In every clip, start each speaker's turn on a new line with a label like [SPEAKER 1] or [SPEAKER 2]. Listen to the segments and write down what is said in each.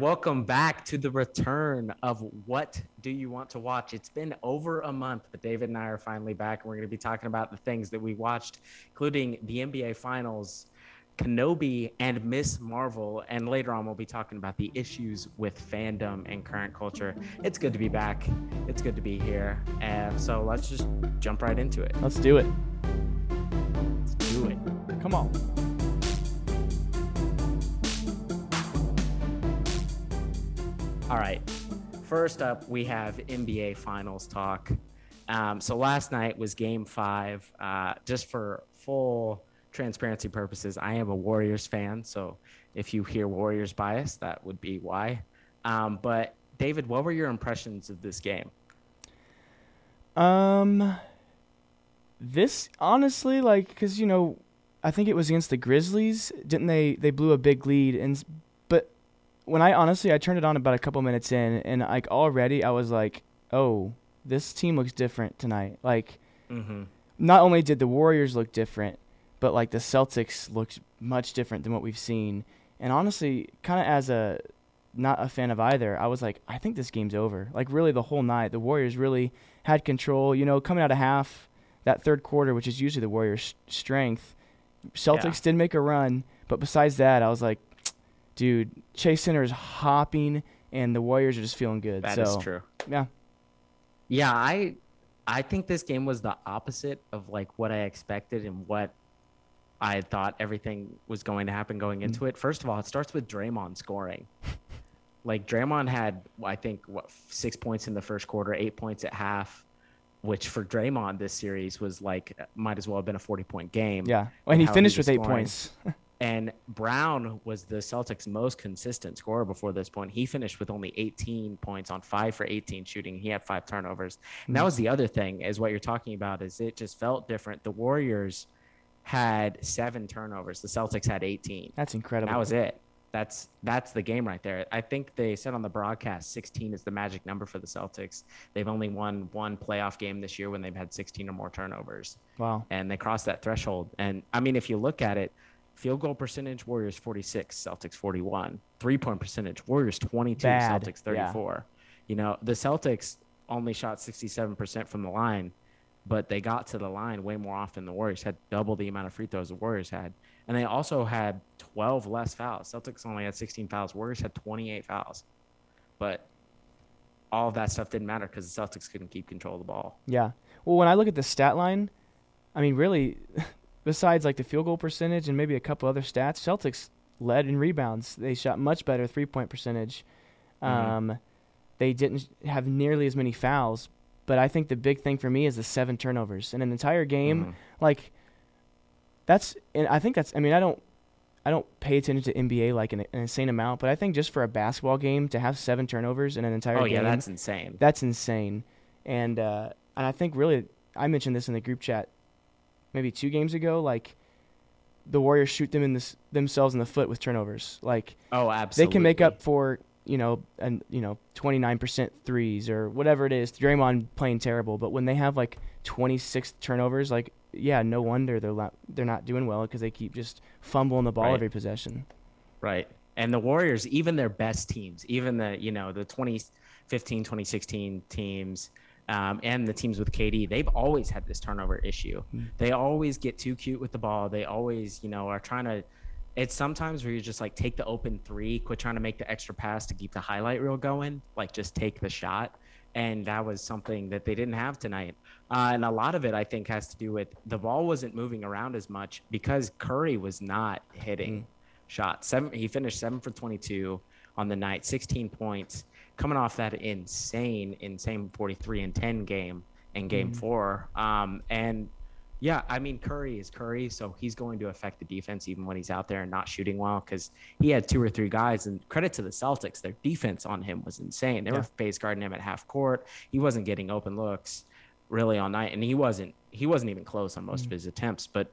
[SPEAKER 1] welcome back to the return of What Do You Want to Watch? It's been over a month, but David and I are finally back, and we're going to be talking about the things that we watched, including the NBA Finals, Kenobi, and Ms. Marvel. And later on, we'll be talking about the issues with fandom and current culture. It's good to be back. It's good to be here. And so let's just jump right into it.
[SPEAKER 2] Let's do it.
[SPEAKER 1] Let's do it.
[SPEAKER 2] Come on.
[SPEAKER 1] All right. First up, we have NBA Finals talk. Um, so last night was Game Five. Uh, just for full transparency purposes, I am a Warriors fan. So if you hear Warriors bias, that would be why. Um, but David, what were your impressions of this game?
[SPEAKER 2] Um, this honestly, like, because you know, I think it was against the Grizzlies, didn't they? They blew a big lead, and when I honestly, I turned it on about a couple minutes in, and like already, I was like, oh, this team looks different tonight. Like,
[SPEAKER 1] Mm-hmm.
[SPEAKER 2] not only did the Warriors look different, but like the Celtics looked much different than what we've seen. And honestly, kind of as a not a fan of either, I was like, I think this game's over. Like really, the whole night, the Warriors really had control. You know, coming out of half, that third quarter, which is usually the Warriors' strength, Celtics
[SPEAKER 1] Yeah.
[SPEAKER 2] did make a run, but besides that, I was like, dude, Chase Center is hopping, and the Warriors are just feeling good.
[SPEAKER 1] That
[SPEAKER 2] so
[SPEAKER 1] is true.
[SPEAKER 2] yeah,
[SPEAKER 1] Yeah, I I think this game was the opposite of like what I expected and what I thought everything was going to happen going into mm. it. First of all, it starts with Draymond scoring. like Draymond had I think what 6 points in the first quarter, 8 points at half, which for Draymond this series was like might as well have been a 40 point game.
[SPEAKER 2] yeah.
[SPEAKER 1] and
[SPEAKER 2] And he
[SPEAKER 1] how he
[SPEAKER 2] finished
[SPEAKER 1] was
[SPEAKER 2] with eight
[SPEAKER 1] scoring.
[SPEAKER 2] points.
[SPEAKER 1] And Brown was the Celtics' most consistent scorer before this point. He finished with only 18 points on five for 18 shooting. He had five turnovers. And that mm-hmm. was the other thing, is what you're talking about, is it just felt different. The Warriors had seven turnovers. The Celtics had 18.
[SPEAKER 2] That's
[SPEAKER 1] And
[SPEAKER 2] incredible.
[SPEAKER 1] that was it. That's that's the game right there. I think they said on the broadcast 16 is the magic number for the Celtics. They've only won one playoff game this year when they've had 16 or more turnovers
[SPEAKER 2] wow.
[SPEAKER 1] and they crossed that threshold. And I mean, if you look at it, field goal percentage, Warriors 46, Celtics 41. Three point percentage, Warriors 22,
[SPEAKER 2] Bad,
[SPEAKER 1] Celtics
[SPEAKER 2] yeah.
[SPEAKER 1] 34. You know, the Celtics only shot 67% from the line, but they got to the line way more often. The Warriors had double the amount of free throws the Warriors had. And they also had 12 less fouls. Celtics only had 16 fouls. Warriors had 28 fouls. But all of that stuff didn't matter because the Celtics couldn't keep control of the ball.
[SPEAKER 2] Yeah. Well, when I look at the stat line, I mean, really, besides like the field goal percentage and maybe a couple other stats, Celtics led in rebounds. They shot much better three point percentage.
[SPEAKER 1] Mhm.
[SPEAKER 2] Um, they didn't have nearly as many fouls. But I think the big thing for me is the seven turnovers in an entire game.
[SPEAKER 1] Mhm.
[SPEAKER 2] Like, that's and I think that's. I mean, I don't. I don't pay attention to NBA like an, an insane amount, but I think just for a basketball game to have seven turnovers in an entire
[SPEAKER 1] Oh,
[SPEAKER 2] game,
[SPEAKER 1] yeah, that's insane.
[SPEAKER 2] that's insane. And uh, and I think really I mentioned this in the group chat maybe two games ago. Like the Warriors shoot them in this themselves in the foot with turnovers. Like
[SPEAKER 1] Oh, absolutely.
[SPEAKER 2] they can make up for you know and you know 29% threes or whatever it is. Draymond playing terrible, but when they have like 26 turnovers, like yeah, no wonder they're not they're not doing well because they keep just fumbling the ball
[SPEAKER 1] Right.
[SPEAKER 2] every possession.
[SPEAKER 1] Right. And the Warriors, even their best teams, even the, you know, the 2015, 2016 teams, um, and the teams with KD, they've always had this turnover issue.
[SPEAKER 2] Mm.
[SPEAKER 1] They always get too cute with the ball. They always, you know, are trying to. It's sometimes where you just like take the open three, quit trying to make the extra pass to keep the highlight reel going. Like just take the shot. And that was something that they didn't have tonight. Uh, and a lot of it, I think, has to do with the ball wasn't moving around as much because Curry was not hitting shots. Seven, he finished seven for 22 on the night, 16 points, coming off that insane, insane 43 and 10 game in game four. Um, and yeah, I mean, Curry is Curry, so he's going to affect the defense even when he's out there and not shooting well because he had two or three guys. And credit to the Celtics, their defense on him was insane. They
[SPEAKER 2] Yeah.
[SPEAKER 1] were face guarding him at half court. He wasn't getting open looks really all night, and he wasn't. He wasn't even close on most of his attempts, but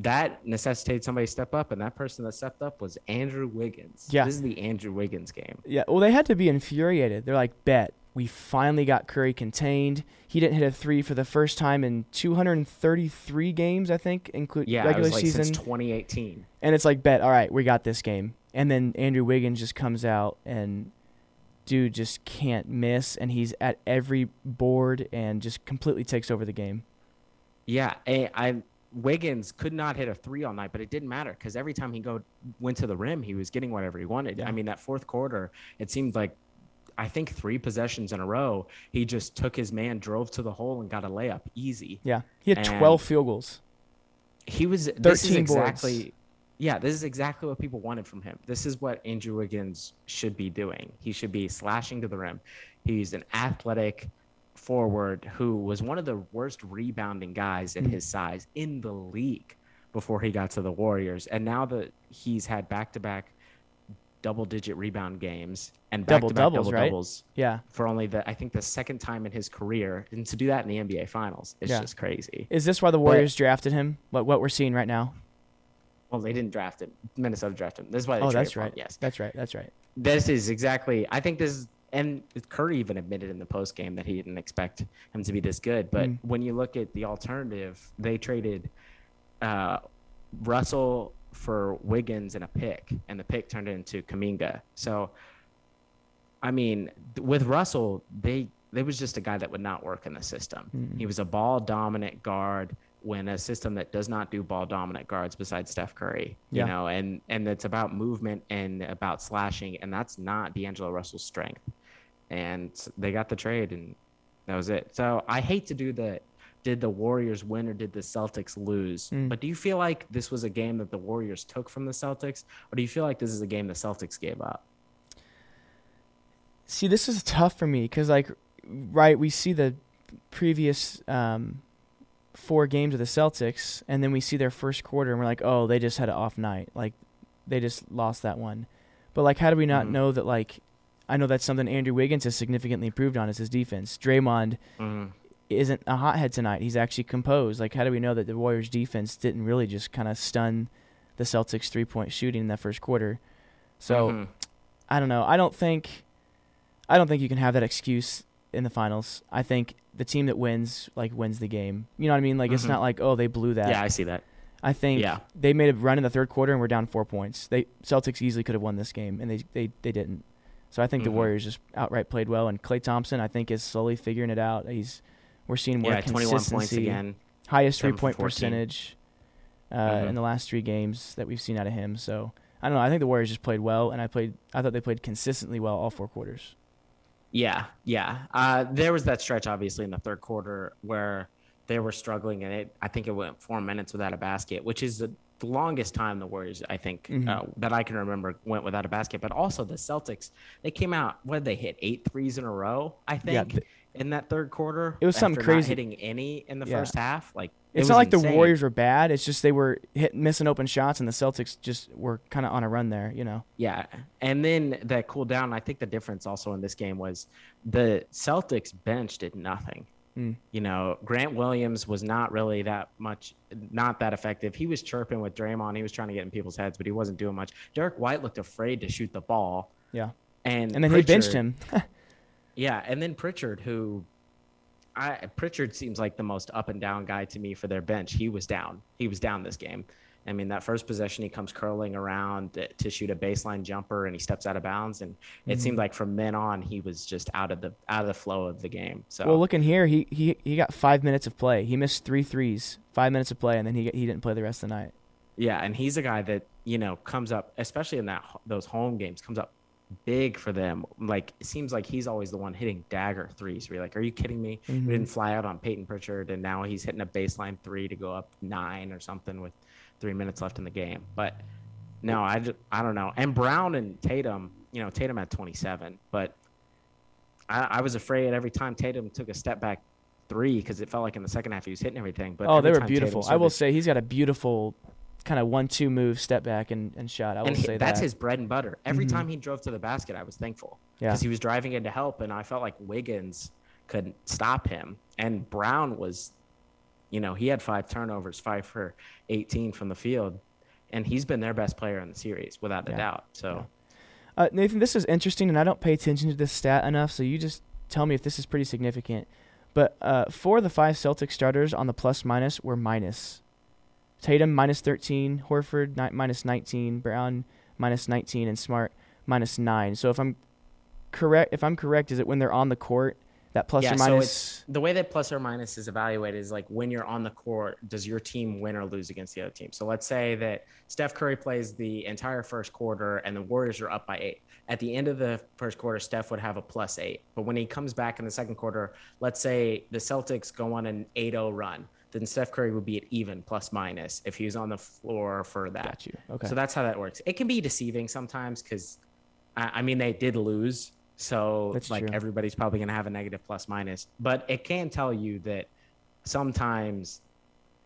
[SPEAKER 1] that necessitated somebody to step up, and that person that stepped up was Andrew Wiggins.
[SPEAKER 2] Yeah.
[SPEAKER 1] This is the Andrew Wiggins game.
[SPEAKER 2] Yeah, well, they had to be infuriated. They're like, bet we finally got Curry contained. He didn't hit a three for the first time in 233 games, I think, include
[SPEAKER 1] Yeah, it
[SPEAKER 2] regular
[SPEAKER 1] was like
[SPEAKER 2] season.
[SPEAKER 1] since 2018.
[SPEAKER 2] and it's like, bet, all right, we got this game. and then Andrew Wiggins just comes out and dude just can't miss, and he's at every board and just completely takes over the game.
[SPEAKER 1] Yeah, I, I Wiggins could not hit a three all night, but it didn't matter because every time he go went to the rim, he was getting whatever he wanted.
[SPEAKER 2] Yeah.
[SPEAKER 1] I mean, that fourth quarter, it seemed like I think three possessions in a row, he just took his man, drove to the hole, and got a layup easy.
[SPEAKER 2] Yeah, he had
[SPEAKER 1] And-
[SPEAKER 2] 12 field goals.
[SPEAKER 1] He was. This is
[SPEAKER 2] 13 boards.
[SPEAKER 1] exactly. Yeah, this is exactly what people wanted from him. This is what Andrew Wiggins should be doing. He should be slashing to the rim. He's an athletic forward who was one of the worst rebounding guys at
[SPEAKER 2] Mm.
[SPEAKER 1] his size in the league before he got to the Warriors. And now that he's had back to back double digit rebound games and back to
[SPEAKER 2] Double-doubles,
[SPEAKER 1] double
[SPEAKER 2] right?
[SPEAKER 1] doubles
[SPEAKER 2] Yeah.
[SPEAKER 1] for only the I think the second time in his career. And to do that in the NBA finals is
[SPEAKER 2] Yeah.
[SPEAKER 1] just crazy.
[SPEAKER 2] Is this why the Warriors drafted him? What what we're seeing right now?
[SPEAKER 1] Well, they didn't draft him. Minnesota drafted him. This is why they
[SPEAKER 2] Oh, that's
[SPEAKER 1] for him,
[SPEAKER 2] right.
[SPEAKER 1] Yes.
[SPEAKER 2] That's right. That's right.
[SPEAKER 1] This is exactly. I think this is, and Curry even admitted in the post game that he didn't expect him to be this good. But
[SPEAKER 2] Mm.
[SPEAKER 1] when you look at the alternative, they traded uh, Russell for Wiggins and a pick, and the pick turned into Kuminga. So, I mean, with Russell, they there was just a guy that would not work in the system.
[SPEAKER 2] Mm.
[SPEAKER 1] He was a ball dominant guard when a system that does not do ball dominant guards besides Steph Curry. You
[SPEAKER 2] Yeah.
[SPEAKER 1] know, and and it's about movement and about slashing, and that's not D'Angelo Russell's strength. And they got the trade, and that was it. So I hate to do the did the Warriors win or did the Celtics lose?
[SPEAKER 2] Mm.
[SPEAKER 1] But do you feel like this was a game that the Warriors took from the Celtics, or do you feel like this is a game the Celtics gave up?
[SPEAKER 2] See, this is tough for me because, like, right, we see the previous um, four games of the Celtics, and then we see their first quarter, and we're like, oh, they just had an off night. Like, they just lost that one. But, like, how do we not
[SPEAKER 1] Mhm.
[SPEAKER 2] know that, like, I know that's something Andrew Wiggins has significantly improved on is his defense. Draymond
[SPEAKER 1] Mm.
[SPEAKER 2] isn't a hothead tonight. He's actually composed. Like, how do we know that the Warriors' defense didn't really just kind of stun the Celtics' three point shooting in that first quarter? So,
[SPEAKER 1] Mhm.
[SPEAKER 2] I don't know. I don't think I don't think you can have that excuse in the finals. I think the team that wins like wins the game. You know what I mean? Like it's
[SPEAKER 1] Mhm.
[SPEAKER 2] not like oh they blew that.
[SPEAKER 1] yeah, I see that.
[SPEAKER 2] I think
[SPEAKER 1] Yeah.
[SPEAKER 2] they made a run in the third quarter and we're down four points. They Celtics easily could have won this game and they they, they didn't. So I think the
[SPEAKER 1] Mhm.
[SPEAKER 2] Warriors just outright played well and Klay Thompson I think is slowly figuring it out. He's we're seeing more
[SPEAKER 1] Yeah, 21 points
[SPEAKER 2] consistency,
[SPEAKER 1] again.
[SPEAKER 2] highest three point
[SPEAKER 1] 14.
[SPEAKER 2] percentage uh,
[SPEAKER 1] Mhm.
[SPEAKER 2] in the last three games that we've seen out of him. So I don't know. I think the Warriors just played well, and I played. I thought they played consistently well all four quarters.
[SPEAKER 1] Yeah, yeah. Uh, there was that stretch, obviously, in the third quarter where they were struggling, and it. I think it went four minutes without a basket, which is the, the longest time the Warriors, I think,
[SPEAKER 2] Mhm.
[SPEAKER 1] uh, that I can remember, went without a basket. But also the Celtics, they came out. What did they hit? Eight threes in a row, I
[SPEAKER 2] Yeah,
[SPEAKER 1] think,
[SPEAKER 2] th-
[SPEAKER 1] in that third quarter.
[SPEAKER 2] It was something crazy.
[SPEAKER 1] hitting any in the
[SPEAKER 2] Yeah.
[SPEAKER 1] first half. Like it
[SPEAKER 2] It's not like
[SPEAKER 1] insane.
[SPEAKER 2] the Warriors were bad. It's just they were hit missing open shots, and the Celtics just were kind of on a run there. You know.
[SPEAKER 1] Yeah, and then that cooled down. I think the difference also in this game was the Celtics bench did nothing.
[SPEAKER 2] Mm.
[SPEAKER 1] You know, Grant Williams was not really that much, not that effective. He was chirping with Draymond. He was trying to get in people's heads, but he wasn't doing much. Derrick White looked afraid to shoot the ball.
[SPEAKER 2] Yeah.
[SPEAKER 1] and
[SPEAKER 2] And then they benched him.
[SPEAKER 1] Yeah, and then Pritchard, who I Pritchard seems like the most up and down guy to me for their bench. He was down. He was down this game. I mean, that first possession, he comes curling around to- to shoot a baseline jumper, and he steps out of bounds. And it
[SPEAKER 2] Mhm.
[SPEAKER 1] seemed like from then on, he was just out of the out of the flow of the game. So
[SPEAKER 2] Well, looking here, he, he he got five minutes of play. He missed three threes, five minutes of play, and then he he didn't play the rest of the night.
[SPEAKER 1] Yeah, and he's a guy that you know comes up, especially in that those home games, comes up big for them. Like it seems like he's always the one hitting dagger threes. You're like, are you kidding me?
[SPEAKER 2] Mhm.
[SPEAKER 1] We didn't fly out on Peyton Pritchard, and now he's hitting a baseline three to go up nine or something with three minutes left in the game. But no, I just, I don't know. And Brown and Tatum, you know, Tatum had 27, but I, I was afraid every time Tatum took a step back three because it felt like in the second half he was hitting everything. But
[SPEAKER 2] oh, they were beautiful. I will say he's got a beautiful kind of one-two move, step back and, and shot. I will
[SPEAKER 1] and
[SPEAKER 2] say
[SPEAKER 1] that's
[SPEAKER 2] that.
[SPEAKER 1] his bread and butter. Every
[SPEAKER 2] Mhm.
[SPEAKER 1] time he drove to the basket, I was thankful
[SPEAKER 2] Yeah.
[SPEAKER 1] because he was driving in to help, and I felt like Wiggins couldn't stop him. And Brown was, you know, he had five turnovers, five for 18 from the field, and he's been their best player in the series without a
[SPEAKER 2] Yeah.
[SPEAKER 1] doubt. So
[SPEAKER 2] Uh, Nathan, this is interesting, and I don't pay attention to this stat enough, so you just tell me if this is pretty significant. But uh, four of the five Celtic starters on the plus minus were minus. Tatum minus 13, Horford ni- minus 19, Brown minus 19 and Smart minus 9. So if I'm correct if I'm correct is it when they're on the court that plus
[SPEAKER 1] yeah,
[SPEAKER 2] or
[SPEAKER 1] so
[SPEAKER 2] minus
[SPEAKER 1] it's the way that plus or minus is evaluated is like when you're on the court, does your team win or lose against the other team? So let's say that Steph Curry plays the entire first quarter and the Warriors are up by eight. At the end of the first quarter, Steph would have a plus eight. But when he comes back in the second quarter, let's say the Celtics go on an 8 0 run, then Steph Curry would be at even plus minus if he was on the floor for that.
[SPEAKER 2] Got you. Okay.
[SPEAKER 1] So that's how that works. It can be deceiving sometimes because, I, I mean, they did lose. So
[SPEAKER 2] That's
[SPEAKER 1] like
[SPEAKER 2] true.
[SPEAKER 1] everybody's probably going to have a negative plus minus, but it can tell you that sometimes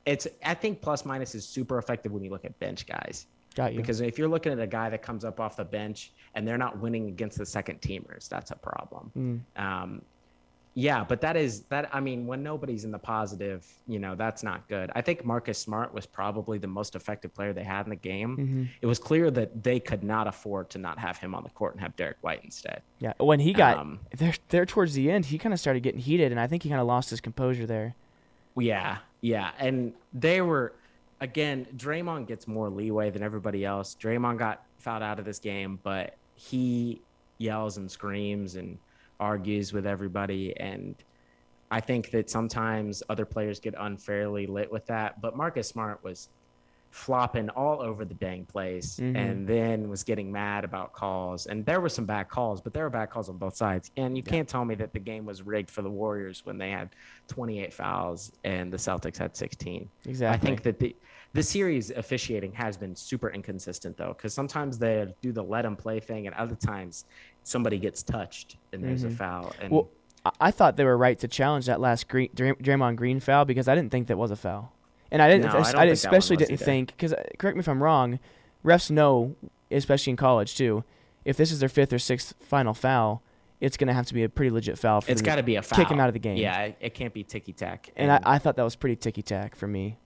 [SPEAKER 1] it's, I think plus minus is super effective when you look at bench guys.
[SPEAKER 2] Got you.
[SPEAKER 1] Because if you're looking at a guy that comes up off the bench and they're not winning against the second teamers, that's a problem.
[SPEAKER 2] Mm.
[SPEAKER 1] Um, yeah, but that is that. I mean, when nobody's in the positive, you know, that's not good. I think Marcus Smart was probably the most effective player they had in the game.
[SPEAKER 2] hmm
[SPEAKER 1] It was clear that they could not afford to not have him on the court and have Derrick White instead.
[SPEAKER 2] Yeah. When he got
[SPEAKER 1] Um,
[SPEAKER 2] there, there towards the end, he kind of started getting heated, and I think he kind of lost his composure there.
[SPEAKER 1] Yeah, yeah, and they were again. Draymond gets more leeway than everybody else. Draymond got fouled out of this game, but he yells and screams and argues with everybody, and I think that sometimes other players get unfairly lit with that. But Marcus Smart was flopping all over the dang place
[SPEAKER 2] Mhm.
[SPEAKER 1] and then was getting mad about calls and there were some bad calls but there were bad calls on both sides and you
[SPEAKER 2] Yeah.
[SPEAKER 1] can't tell me that the game was rigged for the warriors when they had 28 fouls and the celtics had 16
[SPEAKER 2] Exactly.
[SPEAKER 1] i think that the the series officiating has been super inconsistent though because sometimes they do the let them play thing and other times somebody gets touched and there's
[SPEAKER 2] Mhm.
[SPEAKER 1] a foul and
[SPEAKER 2] Well, I- thought they were right to challenge that last Green, Dray- Draymond Green foul because I didn't think that was a foul, and I didn't.
[SPEAKER 1] No, I
[SPEAKER 2] I especially didn't
[SPEAKER 1] either.
[SPEAKER 2] think because correct me if I'm wrong. Refs know, especially in college too, if this is their fifth or sixth final foul, it's going to have to be a pretty legit foul for
[SPEAKER 1] it's
[SPEAKER 2] them
[SPEAKER 1] got
[SPEAKER 2] to
[SPEAKER 1] be a foul
[SPEAKER 2] kick him out of the game.
[SPEAKER 1] yeah it, it can't be ticky tack
[SPEAKER 2] And I, I thought that was pretty ticky tack for me.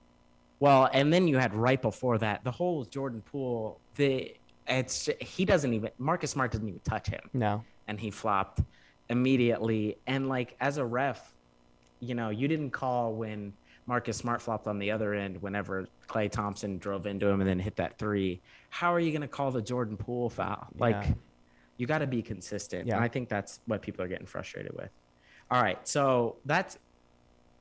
[SPEAKER 1] Well, and then you had right before that the whole Jordan Poole. The it's he doesn't even Marcus Smart doesn't even touch him,
[SPEAKER 2] No.
[SPEAKER 1] and he flopped immediately. And like as a ref, you know, you didn't call when Marcus Smart flopped on the other end. Whenever Klay Thompson drove into him and then hit that three, how are you going to call the Jordan Poole foul? Like
[SPEAKER 2] Yeah.
[SPEAKER 1] you got to be consistent.
[SPEAKER 2] Yeah.
[SPEAKER 1] And I think that's what people are getting frustrated with. All right, so that's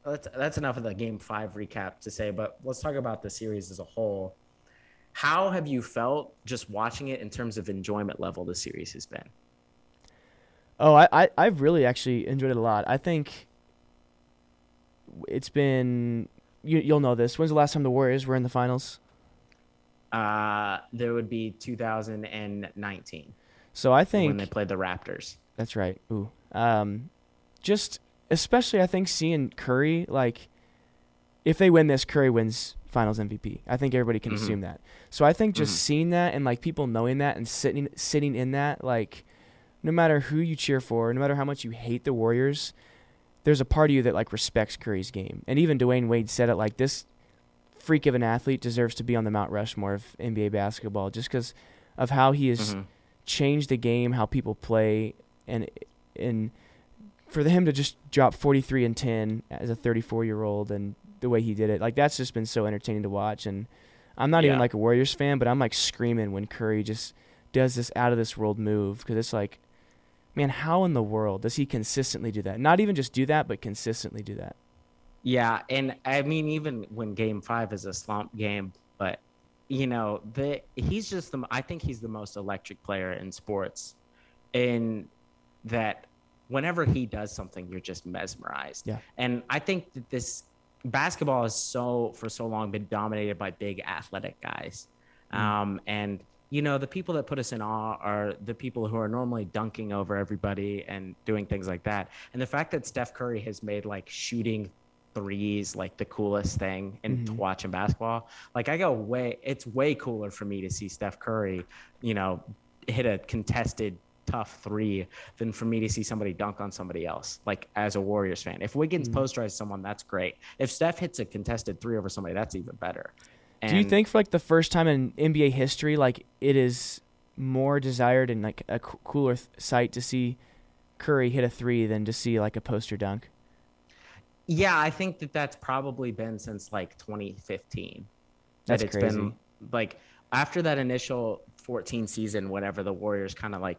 [SPEAKER 1] that's that's enough of the game five recap to say, but let's talk about the series as a whole. How have you felt just watching it in terms of enjoyment level the series has been?
[SPEAKER 2] Oh, I, I I've really actually enjoyed it a lot. I think it's been you you'll know this. When's the last time the Warriors were in the finals?
[SPEAKER 1] Uh, there would be 2019
[SPEAKER 2] So I think
[SPEAKER 1] when they played the Raptors.
[SPEAKER 2] That's right. Ooh. Um, just especially I think seeing Curry like, if they win this, Curry wins Finals MVP. I think everybody can
[SPEAKER 1] Mhm.
[SPEAKER 2] assume that. So I think just
[SPEAKER 1] Mhm.
[SPEAKER 2] seeing that and like people knowing that and sitting sitting in that like, no matter who you cheer for, no matter how much you hate the Warriors, there's a part of you that like respects Curry's game. And even Dwyane Wade said it like this freak of an athlete deserves to be on the Mount Rushmore of NBA basketball just because of how he has
[SPEAKER 1] Mhm.
[SPEAKER 2] change the game, how people play, and and for him to just drop 43 and 10 as a 34 year old and the way he did it, like that's just been so entertaining to watch. And I'm not even like a Warriors fan, but I'm like screaming when Curry just does this out of this world move because it's like, man, how in the world does he consistently do that? Not even just do that, but consistently do that.
[SPEAKER 1] Yeah, and I mean, even when Game Five is a slump game, but you know, the he's just the. I think he's the most electric player in sports, in that whenever he does something, you're just mesmerized.
[SPEAKER 2] Yeah.
[SPEAKER 1] and I think that this basketball has so for so long been dominated by big athletic guys,
[SPEAKER 2] Mm.
[SPEAKER 1] um, and you know the people that put us in awe are the people who are normally dunking over everybody and doing things like that. And the fact that Steph Curry has made like shooting threes like the coolest thing in to
[SPEAKER 2] Mhm.
[SPEAKER 1] watching basketball. Like I go way it's way cooler for me to see Steph Curry, you know, hit a contested tough three than for me to see somebody dunk on somebody else. Like as a Warriors fan. If Wiggins
[SPEAKER 2] Mhm.
[SPEAKER 1] posterizes someone, that's great. If Steph hits a contested three over somebody, that's even better.
[SPEAKER 2] Do you think for like the first time in NBA history, like it is more desired and like a cooler th- sight to see Curry hit a three than to see like a poster dunk?
[SPEAKER 1] Yeah, I think that that's probably been since like 2015.
[SPEAKER 2] That's
[SPEAKER 1] that it's
[SPEAKER 2] crazy.
[SPEAKER 1] been like after that initial 14 season, whenever the Warriors kind of like,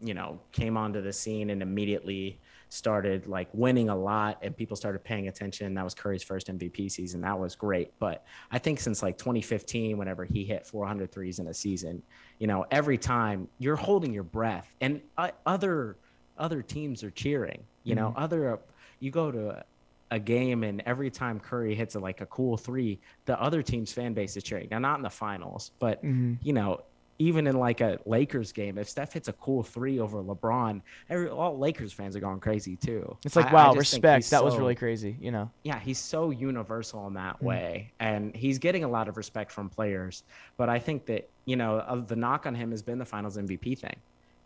[SPEAKER 1] you know, came onto the scene and immediately started like winning a lot and people started paying attention. That was Curry's first MVP season. That was great. But I think since like 2015, whenever he hit 400 threes in a season, you know, every time you're holding your breath and uh, other other teams are cheering. You know,
[SPEAKER 2] Mhm.
[SPEAKER 1] other you go to a, a game and every time Curry hits a, like a cool three, the other team's fan base is cheering. Now, not in the finals, but
[SPEAKER 2] Mhm.
[SPEAKER 1] you know, even in like a Lakers game, if Steph hits a cool three over LeBron, every, all Lakers fans are going crazy too.
[SPEAKER 2] It's like
[SPEAKER 1] I- I
[SPEAKER 2] wow,
[SPEAKER 1] just
[SPEAKER 2] respect. That was really crazy. You know.
[SPEAKER 1] yeah, he's so universal in that
[SPEAKER 2] Mm.
[SPEAKER 1] way, and he's getting a lot of respect from players. But I think that you know uh, the knock on him has been the Finals MVP thing,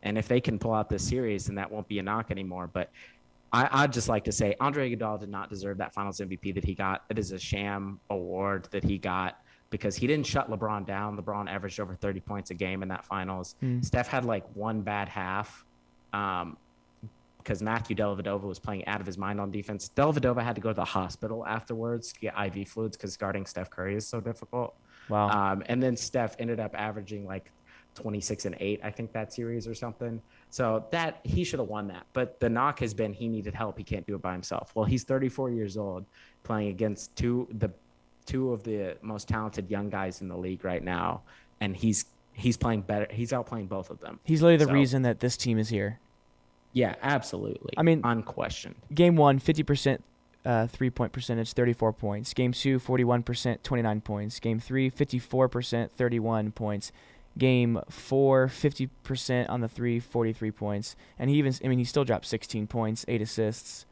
[SPEAKER 1] and if they can pull out this series, then that won't be a knock anymore. But I, I'd just like to say Andre Iguodala did not deserve that Finals MVP that he got. It is a sham award that he got because he didn't shut LeBron down. LeBron averaged over 30 points a game in that Finals.
[SPEAKER 2] Mm.
[SPEAKER 1] Steph had like one bad half. Um, because Matthew Dellavedova was playing out of his mind on defense. Dellavedova had to go to the hospital afterwards to get IV fluids because guarding Steph Curry is so difficult.
[SPEAKER 2] Wow.
[SPEAKER 1] Um, and then Steph ended up averaging like 26 and 8, I think, that series or something. So that he should have won that. But the knock has been he needed help. He can't do it by himself. Well, he's 34 years old playing against two the two of the most talented young guys in the league right now. And he's he's playing better. He's outplaying both of them.
[SPEAKER 2] He's literally the
[SPEAKER 1] so-
[SPEAKER 2] reason that this team is here.
[SPEAKER 1] Yeah, absolutely.
[SPEAKER 2] I mean-
[SPEAKER 1] unquestioned.
[SPEAKER 2] Game one, 50% uh, three point percentage, 34 points. Game two, 41%, 29 points. Game three, 54%, 31 points. Game four, 50% on the three, 43 points. And he even, I mean, he still dropped 16 points, eight assists,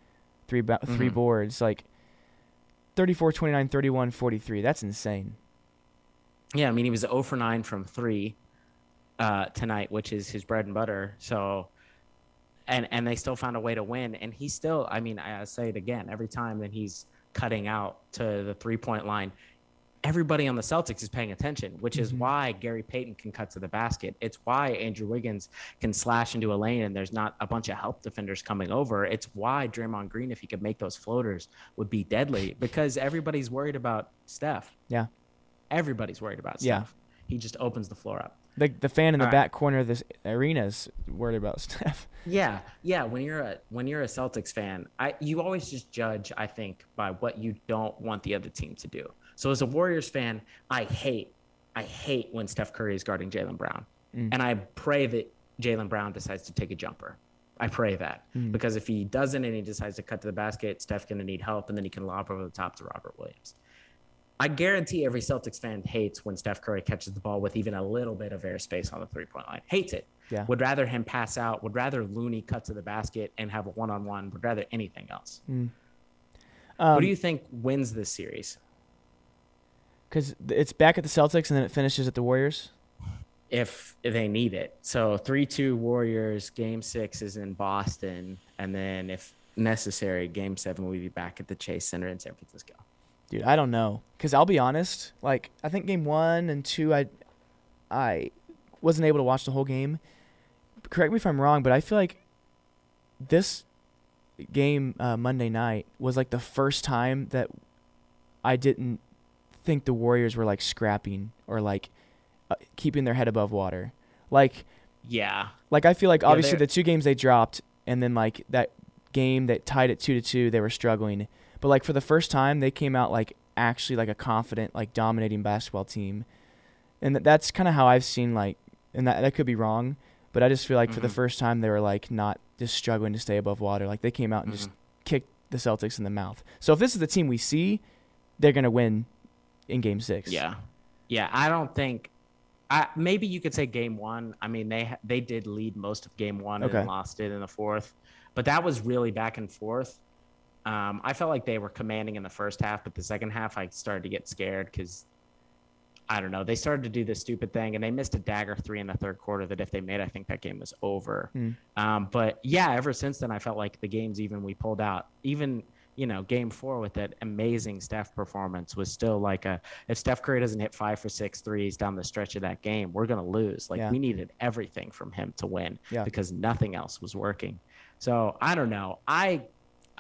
[SPEAKER 2] three, ba- three boards. Like 34, 29, 31, 43. That's insane.
[SPEAKER 1] Yeah, I mean he was 0 for 9 from 3 uh, tonight, which is his bread and butter. So and and they still found a way to win and he still I mean I say it again, every time that he's cutting out to the three-point line, everybody on the Celtics is paying attention, which is
[SPEAKER 2] Mhm.
[SPEAKER 1] why Gary Payton can cut to the basket. It's why Andrew Wiggins can slash into a lane and there's not a bunch of help defenders coming over. It's why Draymond Green if he could make those floaters would be deadly because everybody's worried about Steph.
[SPEAKER 2] Yeah.
[SPEAKER 1] Everybody's worried about Steph. Yeah. He just opens the floor up.
[SPEAKER 2] The, the fan in the
[SPEAKER 1] All right.
[SPEAKER 2] back corner of this arena is worried about Steph.
[SPEAKER 1] Yeah, yeah. When you're a when you're a Celtics fan, I you always just judge, I think, by what you don't want the other team to do. So as a Warriors fan, I hate I hate when Steph Curry is guarding Jaylen Brown,
[SPEAKER 2] Mm.
[SPEAKER 1] and I pray that Jaylen Brown decides to take a jumper. I pray that
[SPEAKER 2] Mm.
[SPEAKER 1] because if he doesn't and he decides to cut to the basket, Steph's gonna need help, and then he can lob over the top to Robert Williams. I guarantee every Celtics fan hates when Steph Curry catches the ball with even a little bit of airspace on the three point line. Hates it
[SPEAKER 2] Yeah.
[SPEAKER 1] would rather him pass out, would rather Looney cut to the basket and have a one on one, would rather anything else.
[SPEAKER 2] Um,
[SPEAKER 1] what do you think wins this series?
[SPEAKER 2] Because it's back at the Celtics and then it finishes at the Warriors.
[SPEAKER 1] If they need it. So 3 2 Warriors, game six is in Boston. And then if necessary, game seven will be back at the Chase Center in San Francisco.
[SPEAKER 2] Dude, I don't know. Cause I'll be honest, like I think game one and two, I, I wasn't able to watch the whole game. Correct me if I'm wrong, but I feel like this game uh, Monday night was like the first time that I didn't think the Warriors were like scrapping or like uh, keeping their head above water. Like
[SPEAKER 1] Yeah.
[SPEAKER 2] Like I feel like
[SPEAKER 1] Yeah,
[SPEAKER 2] obviously the two games they dropped, and then like that game that tied it two to two, they were struggling. But like for the first time, they came out like actually like a confident, like dominating basketball team, and th- that's kind of how I've seen like, and that that could be wrong, but I just feel like for the
[SPEAKER 1] Mhm.
[SPEAKER 2] first time they were like not just struggling to stay above water. Like they came out and
[SPEAKER 1] Mhm.
[SPEAKER 2] just kicked the Celtics in the mouth. So if this is the team we see, they're gonna win in Game Six.
[SPEAKER 1] Yeah, yeah. I don't think. I, maybe you could say game one. I mean, they they did lead most of game one
[SPEAKER 2] Okay.
[SPEAKER 1] and lost it in the fourth, but that was really back and forth. Um, I felt like they were commanding in the first half, but the second half, I started to get scared because I don't know. They started to do this stupid thing, and they missed a dagger three in the third quarter. That if they made, I think that game was over.
[SPEAKER 2] Hmm.
[SPEAKER 1] Um, but yeah, ever since then, I felt like the games even we pulled out, even you know, game four with that amazing Steph performance was still like a if Steph Curry doesn't hit five for six threes down the stretch of that game, we're gonna lose. Like
[SPEAKER 2] Yeah.
[SPEAKER 1] we needed everything from him to win
[SPEAKER 2] Yeah.
[SPEAKER 1] because nothing else was working. So I don't know. I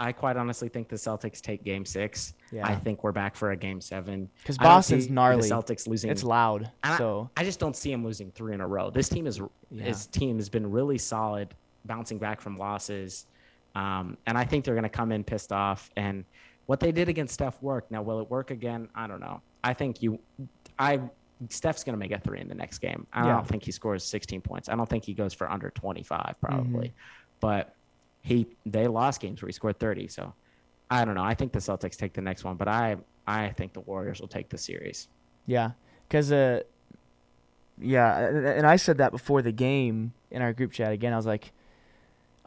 [SPEAKER 1] I quite honestly think the Celtics take Game Six.
[SPEAKER 2] Yeah.
[SPEAKER 1] I think we're back for a Game Seven.
[SPEAKER 2] Because Boston's gnarly.
[SPEAKER 1] The Celtics losing.
[SPEAKER 2] It's loud.
[SPEAKER 1] And I-
[SPEAKER 2] So
[SPEAKER 1] I just don't see him losing three in a row. This team is
[SPEAKER 2] Yeah.
[SPEAKER 1] his team has been really solid, bouncing back from losses, um, and I think they're going to come in pissed off. And what they did against Steph worked. Now, will it work again? I don't know. I think you, I Steph's going to make a three in the next game. I
[SPEAKER 2] Yeah.
[SPEAKER 1] don't think he scores 16 points. I don't think he goes for under 25 probably,
[SPEAKER 2] Mm-hmm.
[SPEAKER 1] but he they lost games where he scored 30. So I don't know. I think the Celtics take the next one, but I I think the Warriors will take the series.
[SPEAKER 2] yeah, because uh, yeah, and I said that before the game in our group chat. Again, I was like,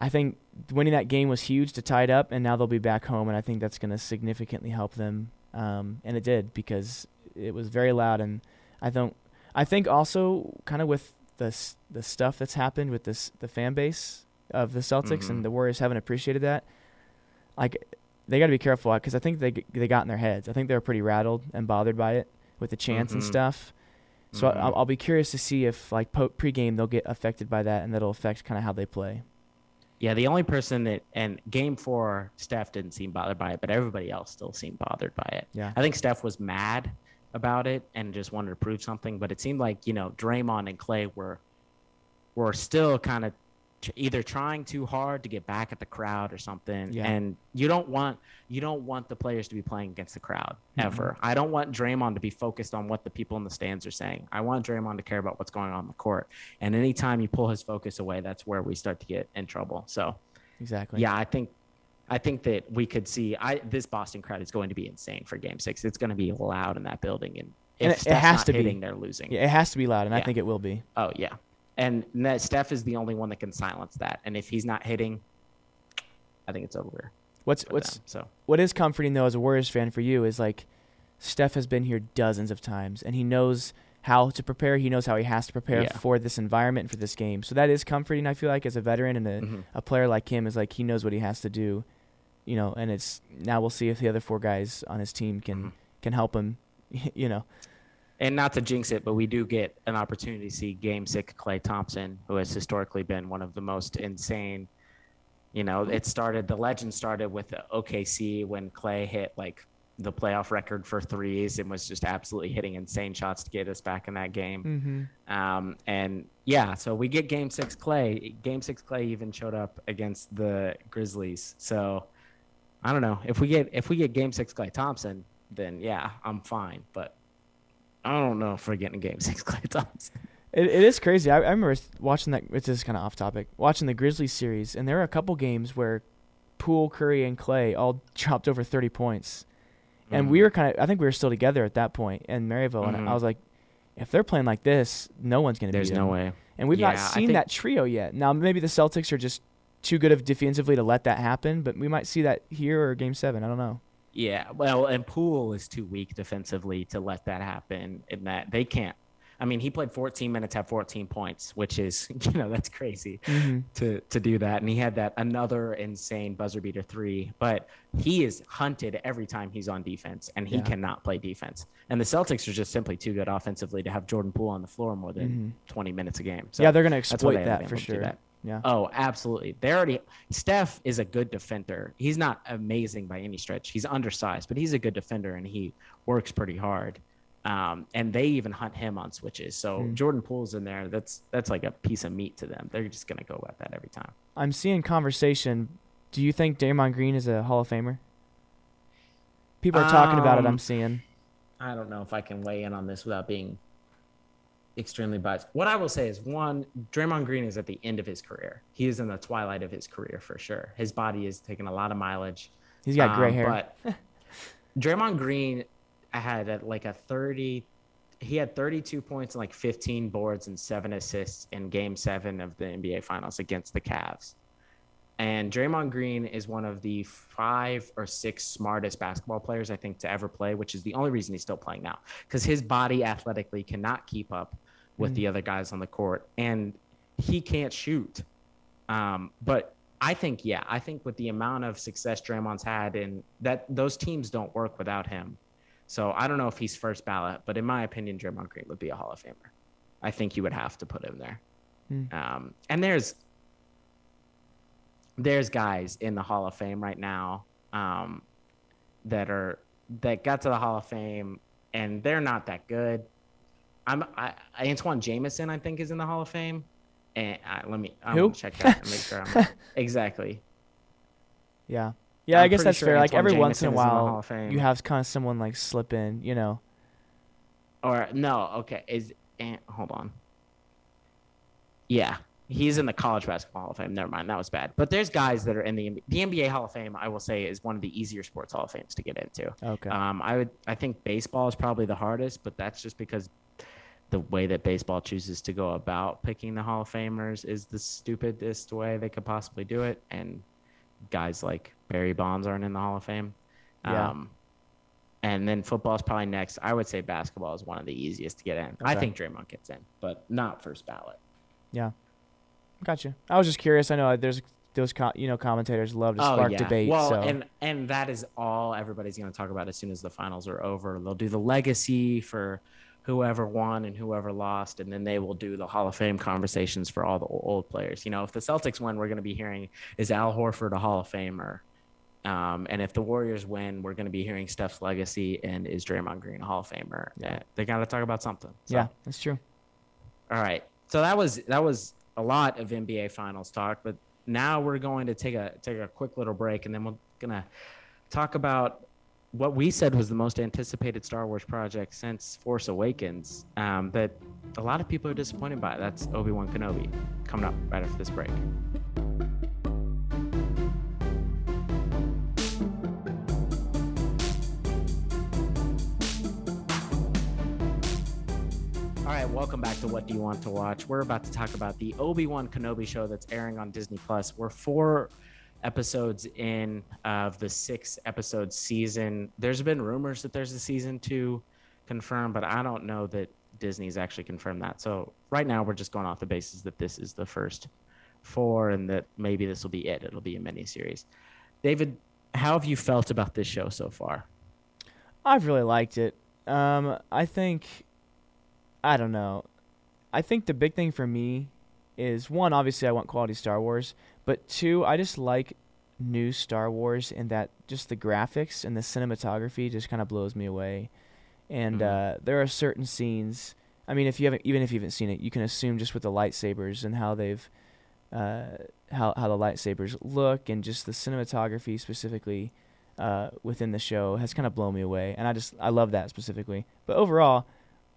[SPEAKER 2] I think winning that game was huge to tie it up, and now they'll be back home, and I think that's going to significantly help them. Um, and it did because it was very loud, and I don't. I think also kind of with the the stuff that's happened with this the fan base of the Celtics
[SPEAKER 1] Mhm.
[SPEAKER 2] and the Warriors haven't appreciated that. Like they got to be careful because I think they they got in their heads. I think they were pretty rattled and bothered by it with the chants and
[SPEAKER 1] Mhm.
[SPEAKER 2] stuff. So I,
[SPEAKER 1] Mhm.
[SPEAKER 2] I'll, I'll be curious to see if like po- pregame they'll get affected by that and that'll affect kind of how they play.
[SPEAKER 1] Yeah, the only person that and game four, Steph didn't seem bothered by it, but everybody else still seemed bothered by it.
[SPEAKER 2] Yeah.
[SPEAKER 1] I think Steph was mad about it and just wanted to prove something, but it seemed like you know Draymond and Klay were were still kind of either trying too hard to get back at the crowd or something.
[SPEAKER 2] Yeah.
[SPEAKER 1] And you don't want you don't want the players to be playing against the crowd
[SPEAKER 2] Mhm.
[SPEAKER 1] ever. I don't want Draymond to be focused on what the people in the stands are saying. I want Draymond to care about what's going on on the court. And anytime you pull his focus away, that's where we start to get in trouble. So
[SPEAKER 2] Exactly.
[SPEAKER 1] yeah, I think I think that we could see I this Boston crowd is going to be insane for game six. It's going to be loud in that building and if
[SPEAKER 2] it- it has to be.
[SPEAKER 1] they're losing.
[SPEAKER 2] Yeah, it has to be loud, and I think it will be.
[SPEAKER 1] Oh yeah. And that Steph is the only one that can silence that. And if he's not hitting, I think it's over.
[SPEAKER 2] What's what's
[SPEAKER 1] them. So
[SPEAKER 2] what is comforting though as a Warriors fan for you is like Steph has been here dozens of times and he knows how to prepare. He knows how he has to prepare
[SPEAKER 1] Yeah.
[SPEAKER 2] for this environment for this game. So that is comforting. I feel like as a veteran and a,
[SPEAKER 1] mhm.
[SPEAKER 2] a player like him is like he knows what he has to do. You know, and it's now we'll see if the other four guys on his team can
[SPEAKER 1] Mhm.
[SPEAKER 2] can help him. You know,
[SPEAKER 1] and not to jinx it, but we do get an opportunity to see game six Klay Thompson, who has historically been one of the most insane. You know, it started the legend started with OKC when Klay hit like the playoff record for threes and was just absolutely hitting insane shots to get us back in that game.
[SPEAKER 2] mm-hmm.
[SPEAKER 1] Um, and yeah, so we get game six Klay. Game six Klay even showed up against the Grizzlies. So I don't know if we get if we get game six Klay Thompson, then yeah, I'm fine. But I don't know if we're getting game six Klay Thompson.
[SPEAKER 2] It, it is crazy. I, I remember watching that. It's just kind of off topic. Watching the Grizzlies series, and there were a couple games where Poole, Curry, and Klay all dropped over thirty points, and we
[SPEAKER 1] Mhm.
[SPEAKER 2] were kind of. I think we were still together at that point in Maryville, and
[SPEAKER 1] Mhm.
[SPEAKER 2] I was like, if they're playing like this, no one's gonna
[SPEAKER 1] There's no way.
[SPEAKER 2] And we've
[SPEAKER 1] Yeah,
[SPEAKER 2] not seen that trio yet. Now maybe the Celtics are just too good of defensively to let that happen, but we might see that here or Game Seven. I don't know.
[SPEAKER 1] Yeah, well, and Poole is too weak defensively to let that happen. In that they can't. I mean, he played 14 minutes, had 14 points, which is you know that's crazy.
[SPEAKER 2] Mm-hmm.
[SPEAKER 1] to to do that and he had that another insane buzzer beater three but he is hunted every time he's on defense and he
[SPEAKER 2] Yeah.
[SPEAKER 1] cannot play defense and the celtics are just simply too good offensively to have jordan poole on the floor more than 20 minutes a game so
[SPEAKER 2] Mm-hmm. yeah, they're gonna
[SPEAKER 1] that's why
[SPEAKER 2] exploit that for
[SPEAKER 1] to
[SPEAKER 2] sure.
[SPEAKER 1] that.
[SPEAKER 2] Yeah.
[SPEAKER 1] oh absolutely they already steph is a good defender he's not amazing by any stretch he's undersized but he's a good defender and he works pretty hard um, and they even hunt him on switches so
[SPEAKER 2] Hmm.
[SPEAKER 1] jordan poole's in there that's that's like a piece of meat to them they're just gonna go at that every time
[SPEAKER 2] I'm seeing conversation. Do you think Draymond Green is a Hall of Famer? People are talking about it. I'm
[SPEAKER 1] Um,
[SPEAKER 2] seeing.
[SPEAKER 1] I don't know if I can weigh in on this without being extremely biased. What I will say is one, Draymond Green is at the end of his career. He is in the twilight of his career for sure. His body is taking a lot of mileage.
[SPEAKER 2] He's got gray
[SPEAKER 1] Um,
[SPEAKER 2] hair.
[SPEAKER 1] But Draymond Green had a, like a 30 he had 32 points and like 15 boards and 7 assists in game 7 of the NBA finals against the Cavs. And Draymond Green is one of the five or six smartest basketball players I think to ever play, which is the only reason he's still playing now because his body athletically cannot keep up with
[SPEAKER 2] Mm.
[SPEAKER 1] the other guys on the court, and he can't shoot. Um, but I think, yeah, I think with the amount of success Draymond's had, and that those teams don't work without him. So I don't know if he's first ballot, but in my opinion, Draymond Green would be a Hall of Famer. I think you would have to put him there.
[SPEAKER 2] Hmm.
[SPEAKER 1] Um, and there's there's guys in the Hall of Fame right now um, that are that got to the Hall of Fame and they're not that good. I'm I, Antawn Jamison, I think, is in the Hall of Fame. And uh, let me I'm
[SPEAKER 2] Who?
[SPEAKER 1] check that and make sure I'm exactly.
[SPEAKER 2] Yeah. Yeah, i
[SPEAKER 1] I'm
[SPEAKER 2] guess that's
[SPEAKER 1] sure
[SPEAKER 2] fair. Like
[SPEAKER 1] Antawn
[SPEAKER 2] every once in a
[SPEAKER 1] Jamison is in Hall
[SPEAKER 2] while,
[SPEAKER 1] Fame.
[SPEAKER 2] you have kind of someone like slip in, you know.
[SPEAKER 1] Or no, okay, is Ant, hold on. Yeah, he's in the College Basketball Hall of Fame. Never mind, that was bad. But there's guys that are in the NBA. the NBA Hall of Fame. I will say is one of the easier sports Hall of Fames to get into.
[SPEAKER 2] Okay.
[SPEAKER 1] Um, I would I think baseball is probably the hardest, but that's just because the way that baseball chooses to go about picking the Hall of Famers is the stupidest way they could possibly do it, and guys like Barry Bonds aren't in the Hall of Fame.
[SPEAKER 2] Yeah.
[SPEAKER 1] Um, and then football is probably next. I would say basketball is one of the easiest to get in. I
[SPEAKER 2] Okay.
[SPEAKER 1] think Draymond gets in, but not first ballot. Yeah.
[SPEAKER 2] Gotcha. I was just curious. I know there's those co- you know commentators love to spark debate.
[SPEAKER 1] Oh, Well,
[SPEAKER 2] so
[SPEAKER 1] and and that is all everybody's going to talk about as soon as the finals are over. They'll do the legacy for whoever won and whoever lost, and then they will do the Hall of Fame conversations for all the old players. You know, if the Celtics win, we're going to be hearing is Al Horford a Hall of Famer, um, and if the Warriors win, we're going to be hearing Steph's legacy and is Draymond Green a Hall of Famer.
[SPEAKER 2] Yeah.
[SPEAKER 1] Uh, they got to talk about something. So,
[SPEAKER 2] yeah, that's true.
[SPEAKER 1] All right. So that was that was a lot of NBA Finals talk, but now we're going to take a take a quick little break, and then we're gonna talk about what we said was the most anticipated Star Wars project since Force Awakens. Um, a lot of people are disappointed by. That's Obi Wan Kenobi. Coming up right after this break. All right, welcome back to What Do You Want to Watch? We're about to talk about the Obi Wan Kenobi show that's airing on Disney Plus. We're four episodes in of the six episode season. There's been rumors that there's a season two confirmed, but I don't know that Disney's actually confirmed that. So right now we're just going off the basis that this is the first four and that maybe this will be it. It'll be a mini series. David, how have you felt about this show so far?
[SPEAKER 2] I've really liked it. Um, I think, I don't know. I think the big thing for me is one, obviously, I want quality Star Wars, but two, I just like new Star Wars and that just the graphics and the cinematography just kind of blows me away. And
[SPEAKER 1] Mhm.
[SPEAKER 2] uh, there are certain scenes. I mean, if you haven't, even if you haven't seen it, you can assume just with the lightsabers and how they've, uh, how how the lightsabers look and just the cinematography specifically uh, within the show has kind of blown me away, and I just I love that specifically. But overall,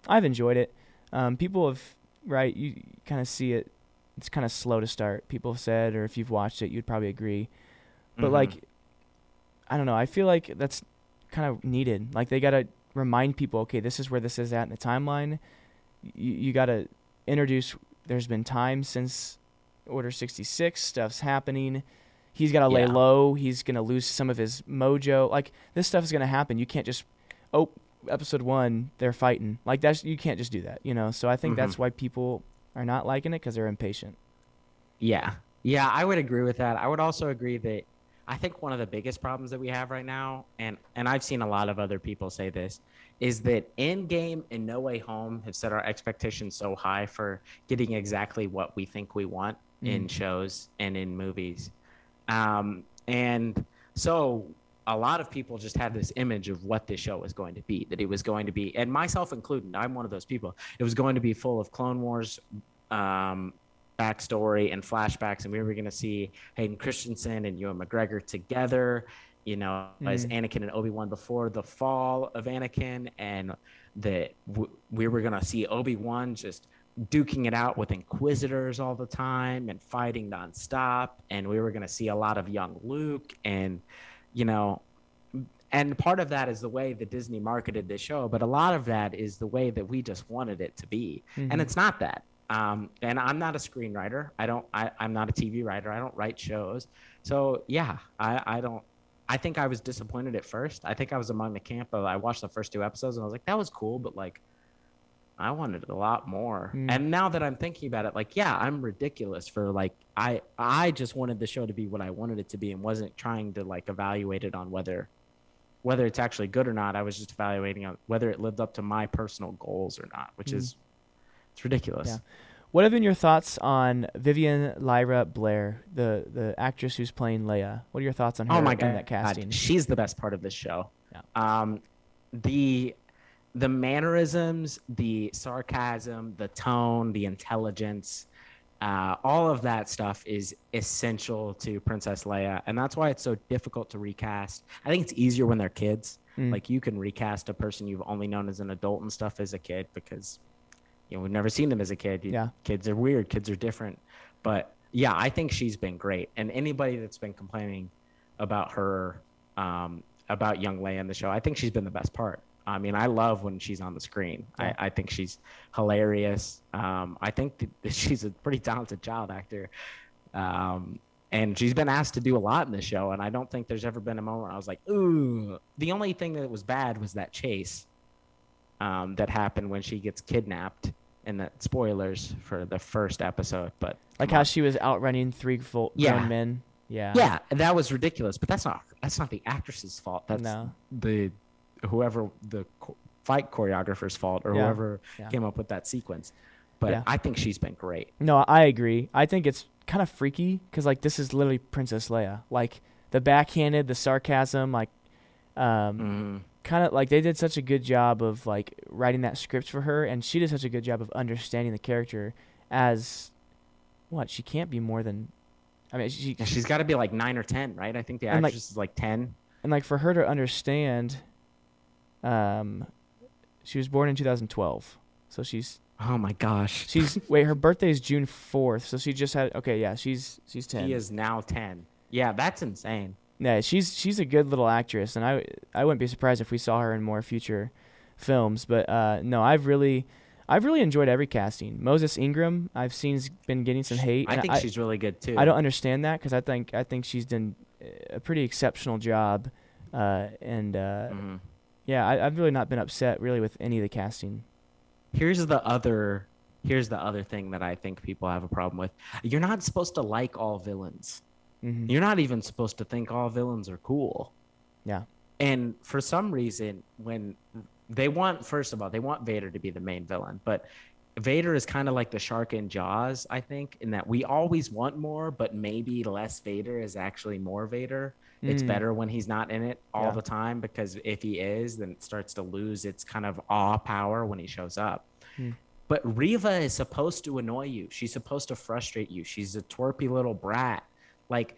[SPEAKER 2] I've enjoyed it. Um, people have right, you kind of see it. It's kind of slow to start. People have said, or if you've watched it, you'd probably agree. But
[SPEAKER 1] Mhm.
[SPEAKER 2] like, I don't know. I feel like that's kind of needed. Like they gotta remind people, okay, this is where this is at in the timeline. You you gotta introduce. There's been time since Order 66. Stuff's happening. He's got to lay
[SPEAKER 1] Yeah.
[SPEAKER 2] low. He's gonna lose some of his mojo. Like this stuff is gonna happen. You can't just, oh, episode one, they're fighting. Like that's you can't just do that, you know. So I think that's why people are not liking it because they're impatient.
[SPEAKER 1] Yeah. Yeah, I would agree with that. I would also agree that I think one of the biggest problems that we have right now, and and I've seen a lot of other people say this, is that Endgame and No Way Home have set our expectations so high for getting exactly what we think we want in
[SPEAKER 2] Mm.
[SPEAKER 1] shows and in movies. Um, and so a lot of people just had this image of what this show was going to be, that it was going to be, and myself included, I'm one of those people. It was going to be full of Clone Wars um, backstory and flashbacks, and we were going to see Hayden Christensen and Ewan McGregor together, you know, as
[SPEAKER 2] Mhm.
[SPEAKER 1] Anakin and Obi Wan before the fall of Anakin, and that w- we were going to see Obi Wan just duking it out with Inquisitors all the time and fighting nonstop, and we were going to see a lot of young Luke, and you know. And part of that is the way that Disney marketed this show, but a lot of that is the way that we just wanted it to be.
[SPEAKER 2] Mhm.
[SPEAKER 1] and it's not that. Um, and i'm not a screenwriter. I don't I, i'm not a tv writer. I don't write shows. So yeah I, I don't i think i was disappointed at first. I think i was among the camp of i watched the first two episodes and i was like that was cool but like i wanted a lot more
[SPEAKER 2] Mm.
[SPEAKER 1] and now that i'm thinking about it like yeah i'm ridiculous for like i i just wanted the show to be what i wanted it to be and wasn't trying to like evaluate it on whether whether it's actually good or not i was just evaluating on whether it lived up to my personal goals or not which
[SPEAKER 2] Mm.
[SPEAKER 1] is it's ridiculous
[SPEAKER 2] Yeah. what have been your thoughts on Vivian Lyra Blair, the the actress who's playing Leia? What are your thoughts on her
[SPEAKER 1] oh my
[SPEAKER 2] in
[SPEAKER 1] god,
[SPEAKER 2] that casting?
[SPEAKER 1] she's the best part of this show.
[SPEAKER 2] Yeah.
[SPEAKER 1] Um, the the mannerisms, the sarcasm, the tone, the intelligence, uh, all of that stuff is essential to Princess Leia, and that's why it's so difficult to recast. I think it's easier when they're kids.
[SPEAKER 2] Mm.
[SPEAKER 1] Like you can recast a person you've only known as an adult and stuff as a kid because you know we've never seen them as a kid.
[SPEAKER 2] Yeah.
[SPEAKER 1] kids are weird. Kids are different. But yeah, I think she's been great. And anybody that's been complaining about her, um, about young Leia in the show, I think she's been the best part. I mean, I love when she's on the screen.
[SPEAKER 2] Yeah.
[SPEAKER 1] I, I think she's hilarious. Um, I think she's a pretty talented child actor. Um, and she's been asked to do a lot in the show. And I don't think there's ever been a moment where I was like, ooh. The only thing that was bad was that chase um, that happened when she gets kidnapped. And that spoilers for the first episode, but
[SPEAKER 2] like how she was outrunning three full
[SPEAKER 1] Yeah.
[SPEAKER 2] grown men. Yeah.
[SPEAKER 1] Yeah, that was ridiculous. But that's not that's not the actress's fault. That's
[SPEAKER 2] No.
[SPEAKER 1] the whoever the cho- fight choreographer's fault or
[SPEAKER 2] Yeah,
[SPEAKER 1] whoever
[SPEAKER 2] yeah.
[SPEAKER 1] came up with that sequence. But
[SPEAKER 2] Yeah.
[SPEAKER 1] I think she's been great.
[SPEAKER 2] No, I agree. I think it's kind of freaky because like this is literally Princess Leia. Like the backhanded, the sarcasm, like um,
[SPEAKER 1] Mhm.
[SPEAKER 2] kind of like they did such a good job of like writing that script for her, and she did such a good job of understanding the character as what she can't be more than. I mean, she,
[SPEAKER 1] she's got to be like nine or ten, right? I think the
[SPEAKER 2] And, like-
[SPEAKER 1] actress is like ten.
[SPEAKER 2] and like for her to understand, um, she was born in 2012, so she's
[SPEAKER 1] Oh my gosh,
[SPEAKER 2] she's wait her birthday is June 4th, so she just had okay yeah she's she's 10.
[SPEAKER 1] she is now ten. Yeah, that's insane.
[SPEAKER 2] Yeah, she's she's a good little actress, and I I wouldn't be surprised if we saw her in more future films. But uh, no, I've really I've really enjoyed every casting. Moses Ingram, I've seen's been getting some hate.
[SPEAKER 1] I think she's really good too.
[SPEAKER 2] I don't understand that because I think I think she's done a pretty exceptional job, uh, and uh,
[SPEAKER 1] Mhm.
[SPEAKER 2] Yeah, I, I've really not been upset really with any of the casting.
[SPEAKER 1] Here's the other. Here's the other thing that I think people have a problem with. You're not supposed to like all villains.
[SPEAKER 2] hmm
[SPEAKER 1] You're not even supposed to think all villains are cool.
[SPEAKER 2] Yeah.
[SPEAKER 1] And for some reason, when they want, first of all, they want Vader to be the main villain, but Vader is kind of like the shark in Jaws, I think, in that we always want more, but maybe less Vader is actually more Vader. It's
[SPEAKER 2] Mm.
[SPEAKER 1] better when he's not in it all
[SPEAKER 2] Yeah.
[SPEAKER 1] the time because if he is, then it starts to lose its kind of awe power when he shows up.
[SPEAKER 2] Hmm.
[SPEAKER 1] But Reva is supposed to annoy you. She's supposed to frustrate you. She's a twerpy little brat. Like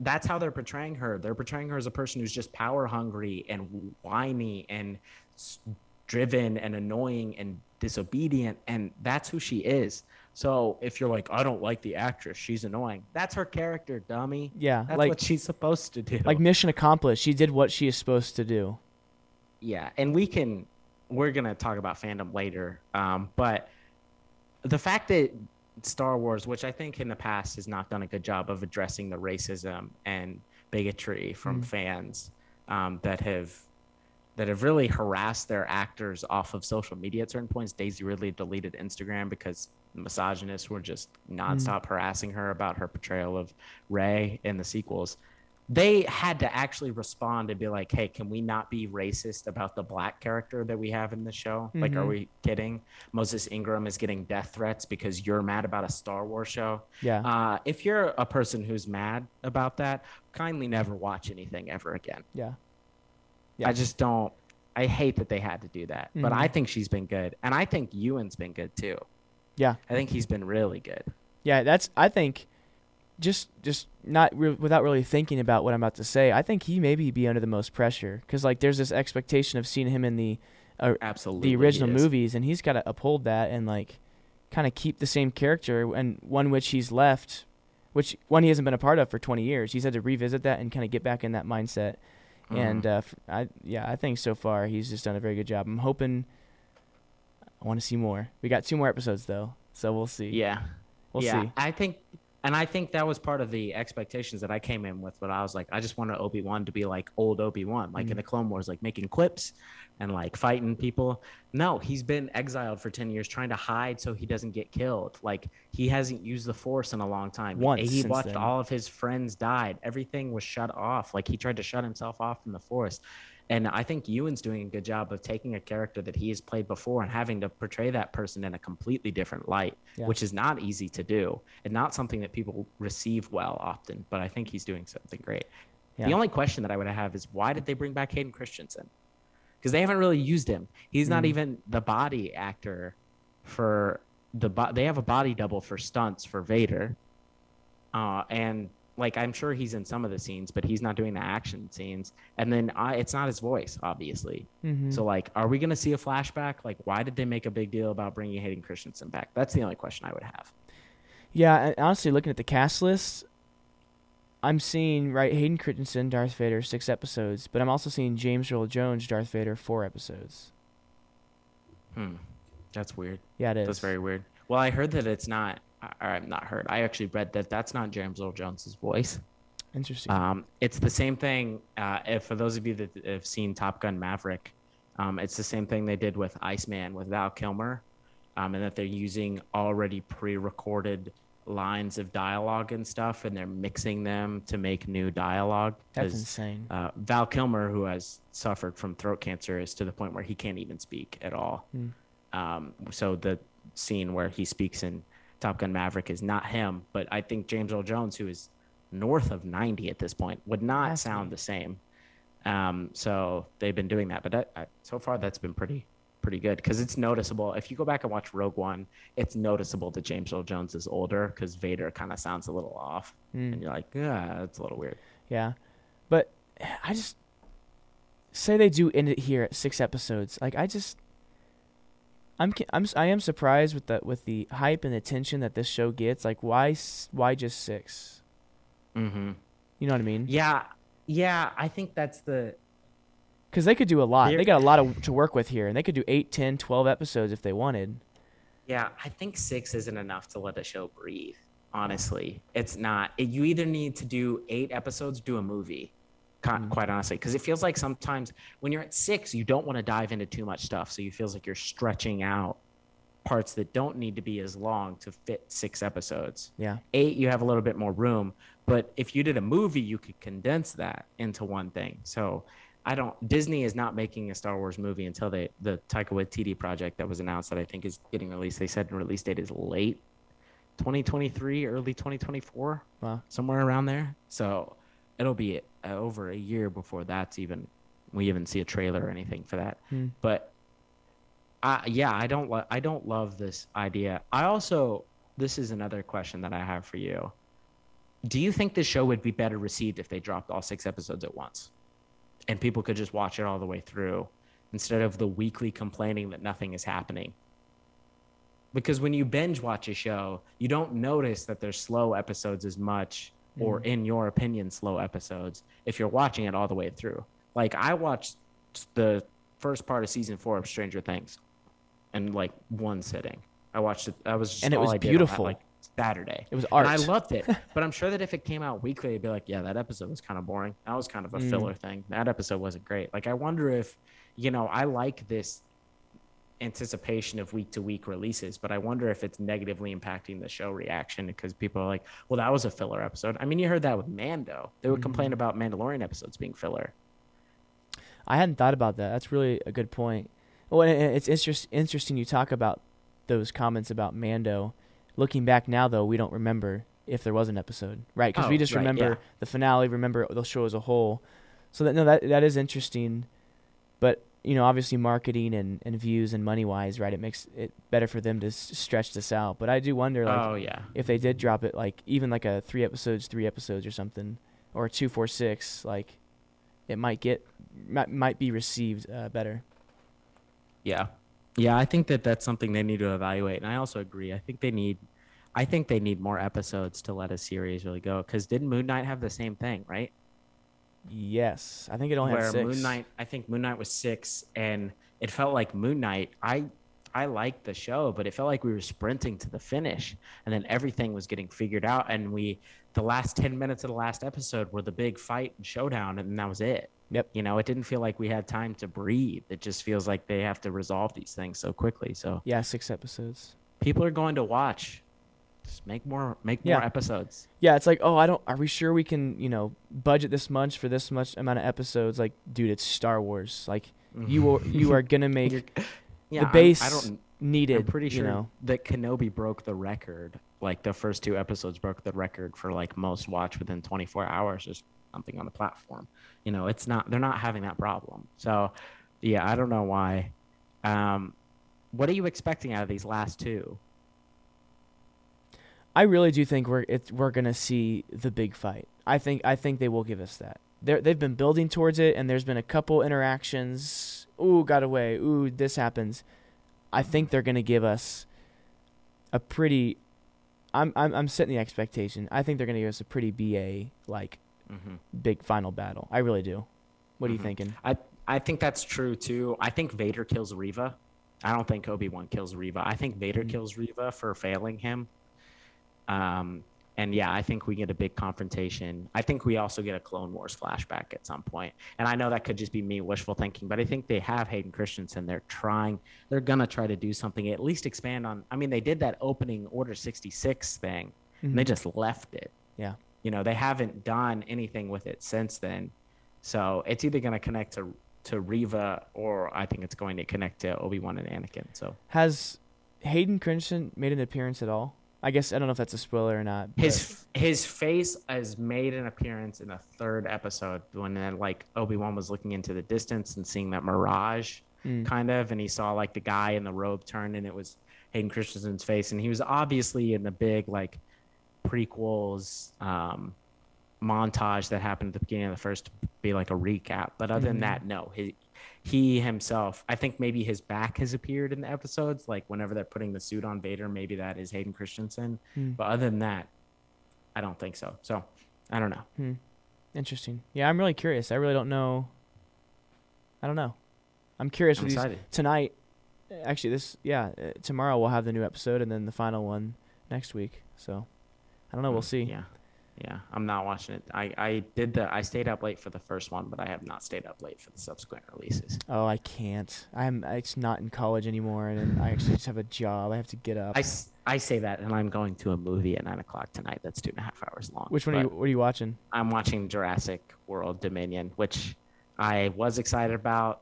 [SPEAKER 1] that's how they're portraying her. They're portraying her as a person who's just power hungry and whiny and driven and annoying and disobedient and that's who she is. So if you're like I don't like the actress, she's annoying. That's her character, dummy.
[SPEAKER 2] Yeah,
[SPEAKER 1] That's
[SPEAKER 2] like
[SPEAKER 1] what she's supposed to do.
[SPEAKER 2] like mission accomplished. She did what she is supposed to do.
[SPEAKER 1] yeah, and we can we're gonna talk about fandom later. Um, but the fact that Star Wars, which I think in the past has not done a good job of addressing the racism and bigotry from
[SPEAKER 2] Mm.
[SPEAKER 1] fans um, that have that have really harassed their actors off of social media at certain points. Daisy Ridley deleted Instagram because misogynists were just nonstop harassing her about her portrayal of Rey in the sequels. They had to actually respond and be like, "Hey, can we not be racist about the black character that we have in the show? Like, are
[SPEAKER 2] Mhm.
[SPEAKER 1] we kidding? Moses Ingram is getting death threats because you're mad about a Star Wars show.
[SPEAKER 2] Yeah.
[SPEAKER 1] Uh, if you're a person who's mad about that, kindly never watch anything ever again.
[SPEAKER 2] yeah. Yeah.
[SPEAKER 1] I just don't. I hate that they had to do that, but I think she's been good, and I think Ewan's been good too.
[SPEAKER 2] Yeah.
[SPEAKER 1] I think he's been really good.
[SPEAKER 2] Yeah, that's I think just just not re- without really thinking about what I'm about to say. I think he maybe be under the most pressure cuz like there's this expectation of seeing him in the
[SPEAKER 1] Absolutely,
[SPEAKER 2] the original movies and he's got to uphold that and like kind of keep the same character and one which he's left which one he hasn't been a part of for 20 years. He's had to revisit that and kind of get back in that mindset. And
[SPEAKER 1] Mhm.
[SPEAKER 2] uh, f- I yeah, I think so far he's just done a very good job. I'm hoping I want to see more. We got two more episodes though, so we'll see.
[SPEAKER 1] yeah,
[SPEAKER 2] We'll
[SPEAKER 1] yeah.
[SPEAKER 2] see.
[SPEAKER 1] I think, and I think that was part of the expectations that I came in with. But I was like, I just wanted Obi Wan to be like old Obi Wan, like
[SPEAKER 2] Mhm.
[SPEAKER 1] in the Clone Wars, like making quips and like fighting people. No, he's been exiled for ten years, trying to hide so he doesn't get killed. Like he hasn't used the Force in a long time.
[SPEAKER 2] Once
[SPEAKER 1] he watched
[SPEAKER 2] then.
[SPEAKER 1] all of his friends died. Everything was shut off. Like he tried to shut himself off from the Force. And I think Ewan's doing a good job of taking a character that he has played before and having to portray that person in a completely different light,
[SPEAKER 2] Yeah.
[SPEAKER 1] which is not easy to do and not something that people receive well often. But I think he's doing something great.
[SPEAKER 2] Yeah.
[SPEAKER 1] The only question that I would have is why did they bring back Hayden Christensen? Because they haven't really used him. He's not
[SPEAKER 2] Mhm.
[SPEAKER 1] even the body actor for the. Bo- they have a body double for stunts for Vader, uh, and like I'm sure he's in some of the scenes, but he's not doing the action scenes. And then I, it's not his voice, obviously.
[SPEAKER 2] Mhm.
[SPEAKER 1] So like, are we gonna see a flashback? Like, why did they make a big deal about bringing Hayden Christensen back? That's the only question I would have.
[SPEAKER 2] Yeah, honestly, looking at the cast list, I'm seeing right Hayden Christensen, Darth Vader, six episodes, but I'm also seeing James Earl Jones, Darth Vader, four episodes.
[SPEAKER 1] Hmm, that's weird.
[SPEAKER 2] Yeah, it is.
[SPEAKER 1] That's very weird. Well, I heard that it's not. Or I'm not heard. I actually read that that's not James Earl Jones's voice.
[SPEAKER 2] interesting.
[SPEAKER 1] Um, it's the same thing. Uh, if for those of you that have seen Top Gun Maverick, um, it's the same thing they did with Iceman with Val Kilmer, um, and that they're using already pre-recorded lines of dialogue and stuff, and they're mixing them to make new dialogue.
[SPEAKER 2] That's insane.
[SPEAKER 1] uh, Val Kilmer, who has suffered from throat cancer, is to the point where he can't even speak at all. Um, so the scene where he speaks in Top Gun Maverick is not him, but I think James Earl Jones, who is north of 90 at this point, would not sound the same. Um, so they've been doing that, but that, I, so far that's been pretty pretty good because it's noticeable. If you go back and watch Rogue One, it's noticeable that James Earl Jones is older because Vader kind of sounds a little off,
[SPEAKER 2] Mm.
[SPEAKER 1] and you're like, yeah, that's a little weird.
[SPEAKER 2] Yeah, but I just say they do end it here at six episodes. Like I just, I'm I'm I am surprised with the with the hype and attention that this show gets. Like why why just six?
[SPEAKER 1] Mm-hmm.
[SPEAKER 2] You know what I mean?
[SPEAKER 1] Yeah, yeah, I think that's the
[SPEAKER 2] Because they could do a lot.
[SPEAKER 1] Here-
[SPEAKER 2] They got a lot of, to work with here, and they could do 8, 10, 12 episodes if they wanted.
[SPEAKER 1] Yeah, I think six isn't enough to let a show breathe. Honestly, it's not. It, you either need to do eight episodes, do a movie.
[SPEAKER 2] Mhm.
[SPEAKER 1] Quite honestly, because it feels like sometimes when you're at six, you don't want to dive into too much stuff, so you feels like you're stretching out parts that don't need to be as long to fit six episodes.
[SPEAKER 2] Yeah.
[SPEAKER 1] Eight, you have a little bit more room, but if you did a movie, you could condense that into one thing. So I don't. Disney is not making a Star Wars movie until they the Taika Waititi project that was announced that I think is getting released. They said the release date is late 2023, early 2024,
[SPEAKER 2] Wow.
[SPEAKER 1] somewhere around there. So it'll be uh, over a year before that's even we even see a trailer or anything for that.
[SPEAKER 2] Hmm.
[SPEAKER 1] But I yeah, I don't lo- I don't love this idea. I also this is another question that I have for you. Do you think this show would be better received if they dropped all six episodes at once? And people could just watch it all the way through instead of the weekly complaining that nothing is happening. Because when you binge watch a show, you don't notice that there's slow episodes as much, or
[SPEAKER 2] Mhm.
[SPEAKER 1] in your opinion, slow episodes if you're watching it all the way through. Like I watched the first part of season four of Stranger Things in like one sitting. I watched it. i was just
[SPEAKER 2] And it was
[SPEAKER 1] on that,
[SPEAKER 2] beautiful.
[SPEAKER 1] like Saturday.
[SPEAKER 2] It was art.
[SPEAKER 1] And I loved it. but I'm sure that if it came out weekly, it'd be like, yeah, that episode was kind of boring. That was kind of a
[SPEAKER 2] Mm.
[SPEAKER 1] filler thing. That episode wasn't great. Like, I wonder if, you know, I like this anticipation of week to week releases, but I wonder if it's negatively impacting the show reaction because people are like, well, that was a filler episode. I mean, you heard that with Mando. They would
[SPEAKER 2] Mhm.
[SPEAKER 1] complain about Mandalorian episodes being filler.
[SPEAKER 2] I hadn't thought about that. That's really a good point. Well, it's interest, interesting you talk about those comments about Mando. Looking back now, though, we don't remember if there was an episode, right? Because we
[SPEAKER 1] Oh,
[SPEAKER 2] just
[SPEAKER 1] right,
[SPEAKER 2] remember
[SPEAKER 1] yeah.
[SPEAKER 2] the finale, remember the show as a whole. So that no, that that is interesting. But you know, obviously, marketing and, and views and money wise, right? It makes it better for them to s- stretch this out. But I do wonder, like,
[SPEAKER 1] oh, yeah.
[SPEAKER 2] if they did drop it, like even like a three episodes, three episodes or something, or two, four, six, like it might get might might be received uh, better.
[SPEAKER 1] Yeah. Yeah, I think that that's something they need to evaluate. And I also agree. I think they need I think they need more episodes to let a series really go cuz didn't Moon Knight have the same thing, right?
[SPEAKER 2] Yes, I think it only
[SPEAKER 1] Where
[SPEAKER 2] had six.
[SPEAKER 1] Moon Knight I think Moon Knight was 6 and it felt like Moon Knight I I liked the show, but it felt like we were sprinting to the finish and then everything was getting figured out and we the last 10 minutes of the last episode were the big fight and showdown and that was it.
[SPEAKER 2] Yep.
[SPEAKER 1] You know, it didn't feel like we had time to breathe. It just feels like they have to resolve these things so quickly. So
[SPEAKER 2] Yeah, six episodes.
[SPEAKER 1] people are going to watch Just make more make
[SPEAKER 2] Yeah.
[SPEAKER 1] more episodes.
[SPEAKER 2] Yeah, it's like, oh, I don't. Are we sure we can, you know, budget this much for this much amount of episodes? Like, dude, it's Star Wars. Like, you are you are gonna make
[SPEAKER 1] yeah,
[SPEAKER 2] the base
[SPEAKER 1] I don't
[SPEAKER 2] needed.
[SPEAKER 1] I'm pretty
[SPEAKER 2] you
[SPEAKER 1] sure
[SPEAKER 2] know.
[SPEAKER 1] that Kenobi broke the record. Like the first two episodes broke the record for like most watch within 24 hours or something on the platform. You know, it's not they're not having that problem. So, yeah, I don't know why. Um, what are you expecting out of these last two?
[SPEAKER 2] I really do think we're it's, we're gonna see the big fight. I think I think they will give us that. They they've been building towards it, and there's been a couple interactions. Ooh, got away. Ooh, this happens. I think they're gonna give us a pretty. I'm I'm I'm setting the expectation. I think they're gonna give us a pretty ba like
[SPEAKER 1] Mm-hmm.
[SPEAKER 2] big final battle. I really do. What are you
[SPEAKER 1] Mhm.
[SPEAKER 2] thinking?
[SPEAKER 1] I I think that's true too. I think Vader kills Reva. I don't think Obi Wan kills Reva. I think Vader
[SPEAKER 2] Mhm.
[SPEAKER 1] kills Reva for failing him. Um, and yeah, I think we get a big confrontation. I think we also get a Clone Wars flashback at some point. And I know that could just be me wishful thinking, but I think they have Hayden Christensen. They're trying. They're gonna try to do something. At least expand on. I mean, they did that opening Order sixty six thing. and they just left it.
[SPEAKER 2] Yeah.
[SPEAKER 1] You know, they haven't done anything with it since then. So it's either going to connect to to Reva or I think it's going to connect to Obi Wan and Anakin. So
[SPEAKER 2] Has Hayden Christensen made an appearance at all? I guess I don't know if that's a spoiler or not. but-
[SPEAKER 1] his his face has made an appearance in the third episode when then like Obi Wan was looking into the distance and seeing that mirage
[SPEAKER 2] Mm.
[SPEAKER 1] kind of, and he saw like the guy in the robe turn, and it was Hayden Christensen's face, and he was obviously in the big like prequels um, montage that happened at the beginning of the first to be like a recap. But other
[SPEAKER 2] Mhm.
[SPEAKER 1] than that, no, he he himself, I think maybe his back has appeared in the episodes, like whenever they're putting the suit on Vader, maybe that is Hayden Christensen.
[SPEAKER 2] Mm.
[SPEAKER 1] But other than that, I don't think so. So I don't know.
[SPEAKER 2] Hmm. Interesting. Yeah, I'm really curious. I really don't know. I don't know. I'm curious
[SPEAKER 1] I'm
[SPEAKER 2] with these
[SPEAKER 1] excited.
[SPEAKER 2] tonight. Actually, this yeah, uh, tomorrow we'll have the new episode and then the final one next week. So I don't know. We'll
[SPEAKER 1] Mm,
[SPEAKER 2] see.
[SPEAKER 1] Yeah. Yeah. I'm not watching it. I, I did the I stayed up late for the first one, but I have not stayed up late for the subsequent releases.
[SPEAKER 2] Oh, I can't. I'm. It's not in college anymore, and I actually just have a job. I have to get up.
[SPEAKER 1] I, I say that and I'm going to a movie at nine o'clock tonight that's two and a half hours long.
[SPEAKER 2] Which one? Are you, what are you watching?
[SPEAKER 1] I'm watching Jurassic World Dominion, which I was excited about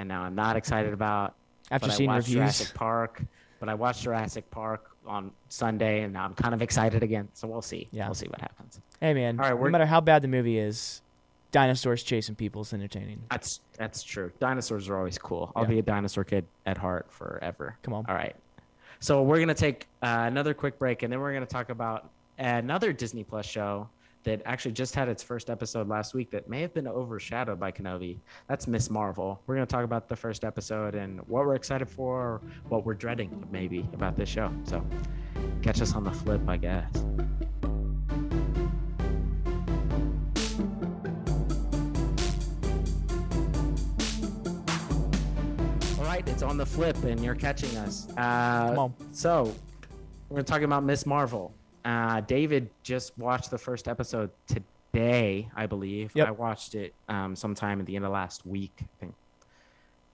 [SPEAKER 1] and now I'm not excited about.
[SPEAKER 2] After seeing reviews.
[SPEAKER 1] Jurassic Park, but I watched Jurassic Park on Sunday and I'm kind of excited again. So we'll see.
[SPEAKER 2] Yeah.
[SPEAKER 1] We'll see what happens.
[SPEAKER 2] Hey man,
[SPEAKER 1] All right,
[SPEAKER 2] no matter how bad the movie is, dinosaurs chasing people is entertaining.
[SPEAKER 1] That's that's true. Dinosaurs are always cool. I'll
[SPEAKER 2] Yeah.
[SPEAKER 1] be a dinosaur kid at heart forever.
[SPEAKER 2] Come on.
[SPEAKER 1] All right. So we're gonna take uh, another quick break, and then we're gonna talk about another Disney Plus show that actually just had its first episode last week that may have been overshadowed by Kenobi. That's Ms. Marvel. We're gonna talk about the first episode and what we're excited for, what we're dreading maybe about this show. So catch us on the flip, I guess. All right, it's on the flip, and you're catching us. Uh,
[SPEAKER 2] Come on.
[SPEAKER 1] So, we're talking about Ms. Marvel. Uh, David just watched the first episode today, I believe.
[SPEAKER 2] Yep.
[SPEAKER 1] I watched it um, sometime at the end of last week. I think.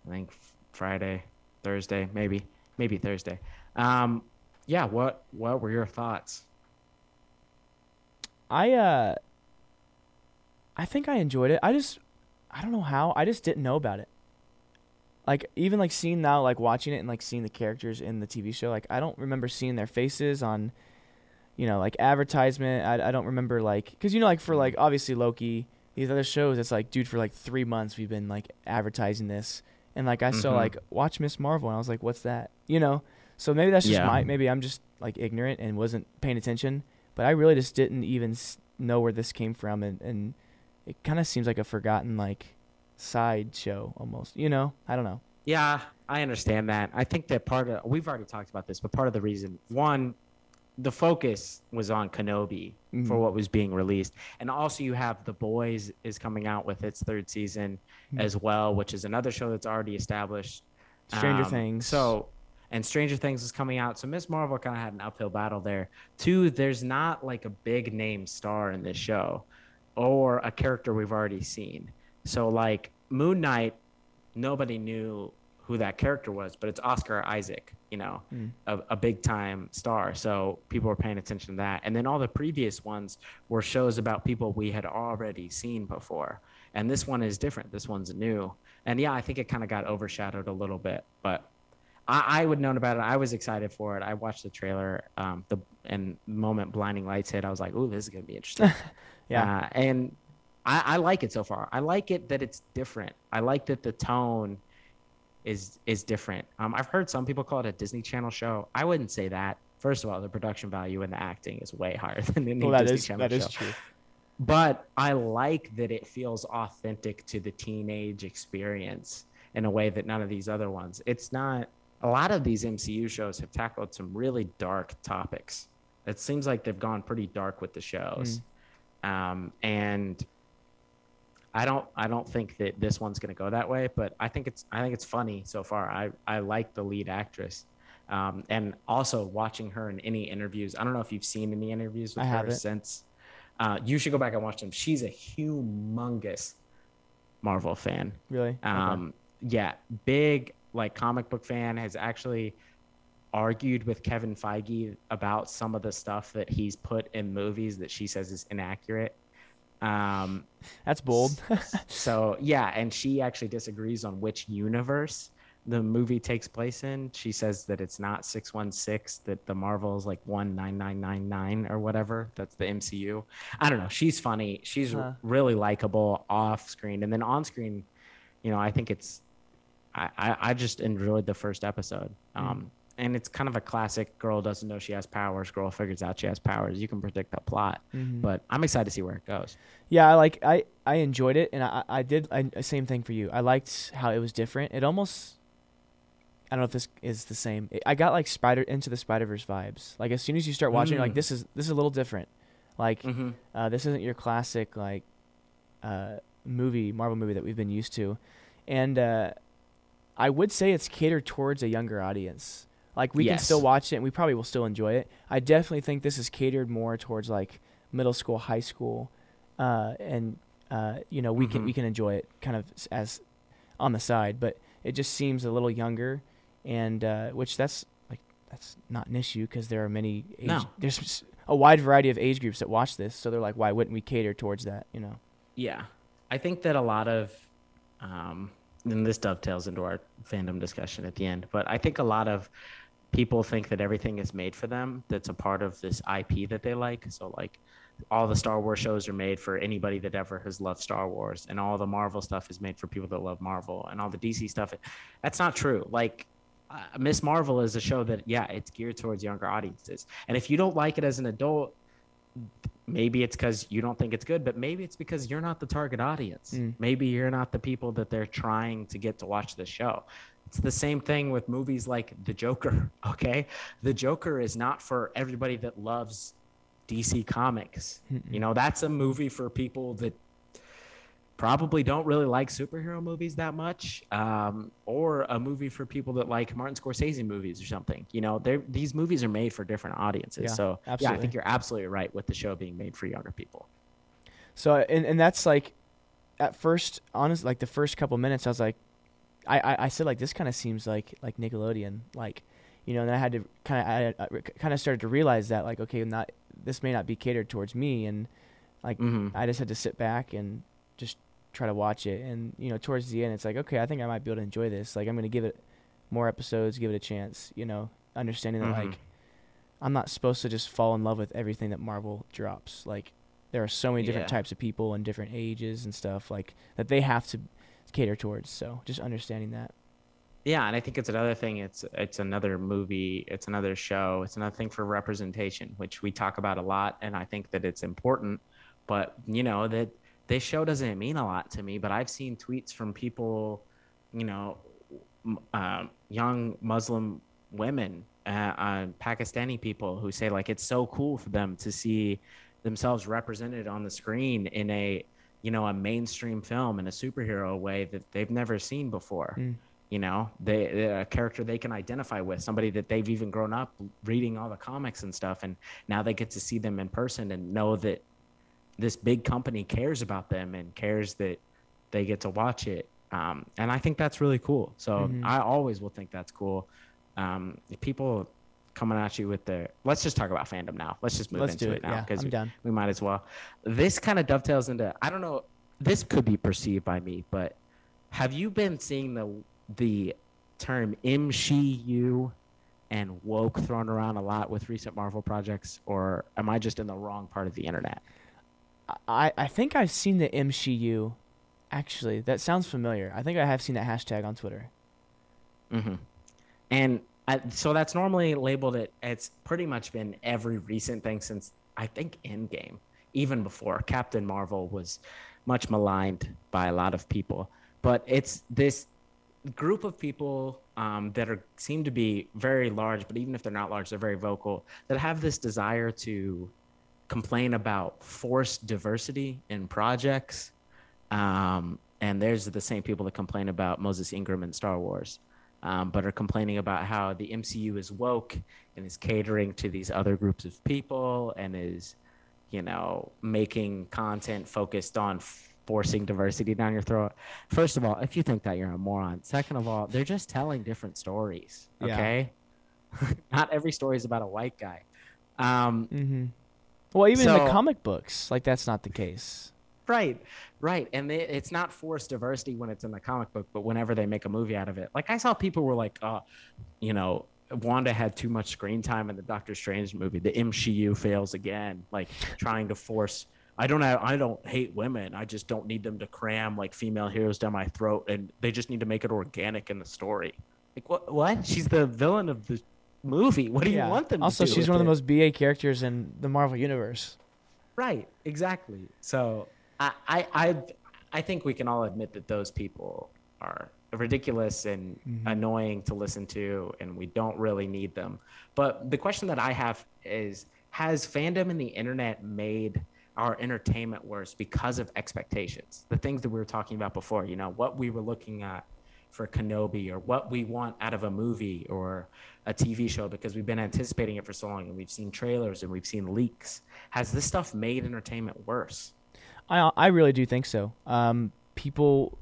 [SPEAKER 1] I think Friday, Thursday, maybe, maybe Thursday. Um, yeah. What What were your thoughts?
[SPEAKER 2] I uh I think I enjoyed it. I just I don't know how. I just didn't know about it. Like even like seeing now like watching it and like seeing the characters in the TV show, like I don't remember seeing their faces on you know, like advertisement. I I don't remember like cuz you know like for like obviously Loki, these other shows it's like dude for like 3 months we've been like advertising this and like I saw
[SPEAKER 1] Mhm.
[SPEAKER 2] like watch Ms. Marvel and I was like what's that? You know. So maybe that's just
[SPEAKER 1] Yeah.
[SPEAKER 2] my maybe I'm just like ignorant and wasn't paying attention but I really just didn't even know where this came from, and, and it kind of seems like a forgotten like side show almost. You know, I don't know.
[SPEAKER 1] Yeah, I understand that. I think that part of we've already talked about this, but part of the reason one, the focus was on Kenobi for
[SPEAKER 2] Mhm.
[SPEAKER 1] what was being released, and also you have The Boys is coming out with its third season
[SPEAKER 2] Mhm.
[SPEAKER 1] as well, which is another show that's already established.
[SPEAKER 2] Stranger
[SPEAKER 1] Um,
[SPEAKER 2] Things.
[SPEAKER 1] So, and Stranger Things is coming out. So Ms. Marvel kind of had an uphill battle there. Two, there's not like a big name star in this show, or a character we've already seen. So like Moon Knight, nobody knew who that character was, but it's Oscar Isaac, you know,
[SPEAKER 2] Mm.
[SPEAKER 1] a, a big time star. So people were paying attention to that. And then all the previous ones were shows about people we had already seen before. And this one is different. This one's new. And yeah, I think it kind of got overshadowed a little bit, but I, I would known about it. I was excited for it. I watched the trailer. Um, the and the moment blinding lights hit, I was like, "Ooh, this is gonna be interesting."
[SPEAKER 2] Yeah.
[SPEAKER 1] Uh, and I, I like it so far. I like it that it's different. I like that the tone is is different. Um, I've heard some people call it a Disney Channel show. I wouldn't say that. First of all, the production value and the acting is way higher than any
[SPEAKER 2] well, that
[SPEAKER 1] Disney
[SPEAKER 2] is
[SPEAKER 1] Channel
[SPEAKER 2] that
[SPEAKER 1] show
[SPEAKER 2] is true.
[SPEAKER 1] but I like that it feels authentic to the teenage experience in a way that none of these other ones. It's not a lot of these MCU shows have tackled some really dark topics. It seems like they've gone pretty dark with the shows. Um, and I don't I don't think that this one's going to go that way, but I think it's I think it's funny so far. I I like the lead actress. Um, and also watching her in any interviews. I don't know if you've seen any interviews with
[SPEAKER 2] I
[SPEAKER 1] her
[SPEAKER 2] haven't.
[SPEAKER 1] since. Uh, you should go back and watch them. She's a humongous Marvel fan.
[SPEAKER 2] Really? Okay.
[SPEAKER 1] Um, yeah, big like comic book fan has actually argued with Kevin Feige about some of the stuff that he's put in movies that she says is inaccurate. Um,
[SPEAKER 2] That's bold.
[SPEAKER 1] so yeah, and she actually disagrees on which universe the movie takes place in. She says that it's not 616, that the Marvel is like 19999 or whatever. That's the MCU. I don't know. She's funny. She's
[SPEAKER 2] Huh.
[SPEAKER 1] really likable off screen. And then on screen, you know, I think it's, I, I, I just enjoyed the first episode. Um, and it's kind of a classic girl doesn't know she has powers, girl figures out she has powers. You can predict the plot,
[SPEAKER 2] Mhm.
[SPEAKER 1] but I'm excited to see where it goes.
[SPEAKER 2] Yeah, I like I I enjoyed it, and I I did I, same thing for you. I liked how it was different. It almost I don't know if this is the same. I got like Spider into the Spider Verse vibes. Like as soon as you start watching, you're like
[SPEAKER 1] Mm.
[SPEAKER 2] this is this is a little different. Like
[SPEAKER 1] Mm-hmm.
[SPEAKER 2] uh, this isn't your classic like uh, movie Marvel movie that we've been used to, and uh, I would say it's catered towards a younger audience. Like we can still watch it, and we probably will still enjoy it. I definitely think this is catered more towards like middle school, high school, uh, and uh, you know we can
[SPEAKER 1] Mhm.
[SPEAKER 2] we can enjoy it kind of as on the side, but it just seems a little younger, and uh, which that's like that's not an issue because there are many age,
[SPEAKER 1] No.
[SPEAKER 2] there's a wide variety of age groups that watch this, so they're like, why wouldn't we cater towards that? You know?
[SPEAKER 1] Yeah, I think that a lot of, um, and this dovetails into our fandom discussion at the end, but I think a lot of people think that everything is made for them. That's a part of this IP that they like. So like, all the Star Wars shows are made for anybody that ever has loved Star Wars, and all the Marvel stuff is made for people that love Marvel, and all the DC stuff. That's not true. Like. Uh, Ms. Marvel is a show that, yeah, it's geared towards younger audiences. And if you don't like it as an adult, maybe it's because you don't think it's good, but maybe it's because you're not the target audience.
[SPEAKER 2] Mm.
[SPEAKER 1] Maybe you're not the people that they're trying to get to watch the show. It's the same thing with movies like The Joker, okay? The Joker is not for everybody that loves DC Comics. You know, that's a movie for people that probably don't really like superhero movies that much, um, or a movie for people that like Martin Scorsese movies or something. You know, these movies are made for different audiences.
[SPEAKER 2] Yeah,
[SPEAKER 1] so, yeah, I think you're absolutely right with the show being made for younger people.
[SPEAKER 2] So and and that's like, at first, honest, like the first couple minutes, I was like, I I, I said like this kind of seems like like Nickelodeon, like, you know, and I had to kind of I, kind of started to realize that like okay, not this may not be catered towards me, and like
[SPEAKER 1] hmm
[SPEAKER 2] I just had to sit back and just try to watch it. And you know, towards the end, it's like, okay, I think I might be able to enjoy this. Like, I'm gonna give it more episodes, give it a chance. You know, understanding that
[SPEAKER 1] Mhm.
[SPEAKER 2] like I'm not supposed to just fall in love with everything that Marvel drops. Like, there are so many different
[SPEAKER 1] Yeah.
[SPEAKER 2] types of people and different ages and stuff like that they have to cater towards. So just understanding that.
[SPEAKER 1] Yeah, and I think it's another thing. It's it's another movie. It's another show. It's another thing for representation, which we talk about a lot, and I think that it's important. But you know that this show doesn't mean a lot to me. But I've seen tweets from people, you know, m- uh, young Muslim women, uh, uh, Pakistani people who say like it's so cool for them to see themselves represented on the screen in a you know a mainstream film in a superhero way that they've never seen before
[SPEAKER 2] Mm.
[SPEAKER 1] you know they a character they can identify with somebody that they've even grown up reading all the comics and stuff and now they get to see them in person and know that this big company cares about them and cares that they get to watch it Um, and I think that's really cool. So
[SPEAKER 2] Mhm.
[SPEAKER 1] I always will think that's cool. Um, people coming at you with the. let's just talk about fandom now. Let's just move
[SPEAKER 2] Let's
[SPEAKER 1] into it,
[SPEAKER 2] it.
[SPEAKER 1] now because
[SPEAKER 2] I'm
[SPEAKER 1] we, we might as well. This kind of dovetails into I don't know. This could be perceived by me, but have you been seeing the the term MCU and woke thrown around a lot with recent Marvel projects, or am I just in the wrong part of the internet?
[SPEAKER 2] I, I think I've seen the MCU. Actually, that sounds familiar. I think I have seen that hashtag on Twitter.
[SPEAKER 1] Mm-hmm. And So that's normally labeled it. It's pretty much been every recent thing since I think Endgame, even before Captain Marvel was much maligned by a lot of people. But it's this group of people um, that are seem to be very large, but even if they're not large, they're very vocal. That have this desire to complain about forced diversity in projects. Um, and there's the same people that complain about Moses Ingram in Star Wars, um, but are complaining about how the MCU is woke and is catering to these other groups of people and is, you know, making content focused on forcing diversity down your throat. First of all, if you think that you're a moron. Second of all, they're just telling different stories.
[SPEAKER 2] Yeah.
[SPEAKER 1] Okay. Not every story is about a white guy. Um,
[SPEAKER 2] Mm-hmm. Well, even in the comic books, like that's not the case.
[SPEAKER 1] Right, right, and they, it's not forced diversity when it's in the comic book, but whenever they make a movie out of it, like I saw people were like, "Uh, you know, Wanda had too much screen time in the Doctor Strange movie. The MCU fails again, like trying to force. I don't have, I don't hate women. I just don't need them to cram like female heroes down my throat, and they just need to make it organic in the story. Like what? What? She's the villain of the movie. What do you want them?
[SPEAKER 2] Also,
[SPEAKER 1] to do
[SPEAKER 2] Also,
[SPEAKER 1] she's
[SPEAKER 2] one of the most BA characters in the Marvel universe.
[SPEAKER 1] Right, exactly. So I, I, I, I think we can all admit that those people are ridiculous and
[SPEAKER 2] Mhm.
[SPEAKER 1] annoying to listen to, and we don't really need them. But the question that I have is: Has fandom and the internet made our entertainment worse because of expectations? The things that we were talking about before. You know, what we were looking at for Kenobi, or what we want out of a movie or a TV show, because we've been anticipating it for so long, and we've seen trailers and we've seen leaks. Has this stuff made entertainment worse?
[SPEAKER 2] I I really do think so. Um, people,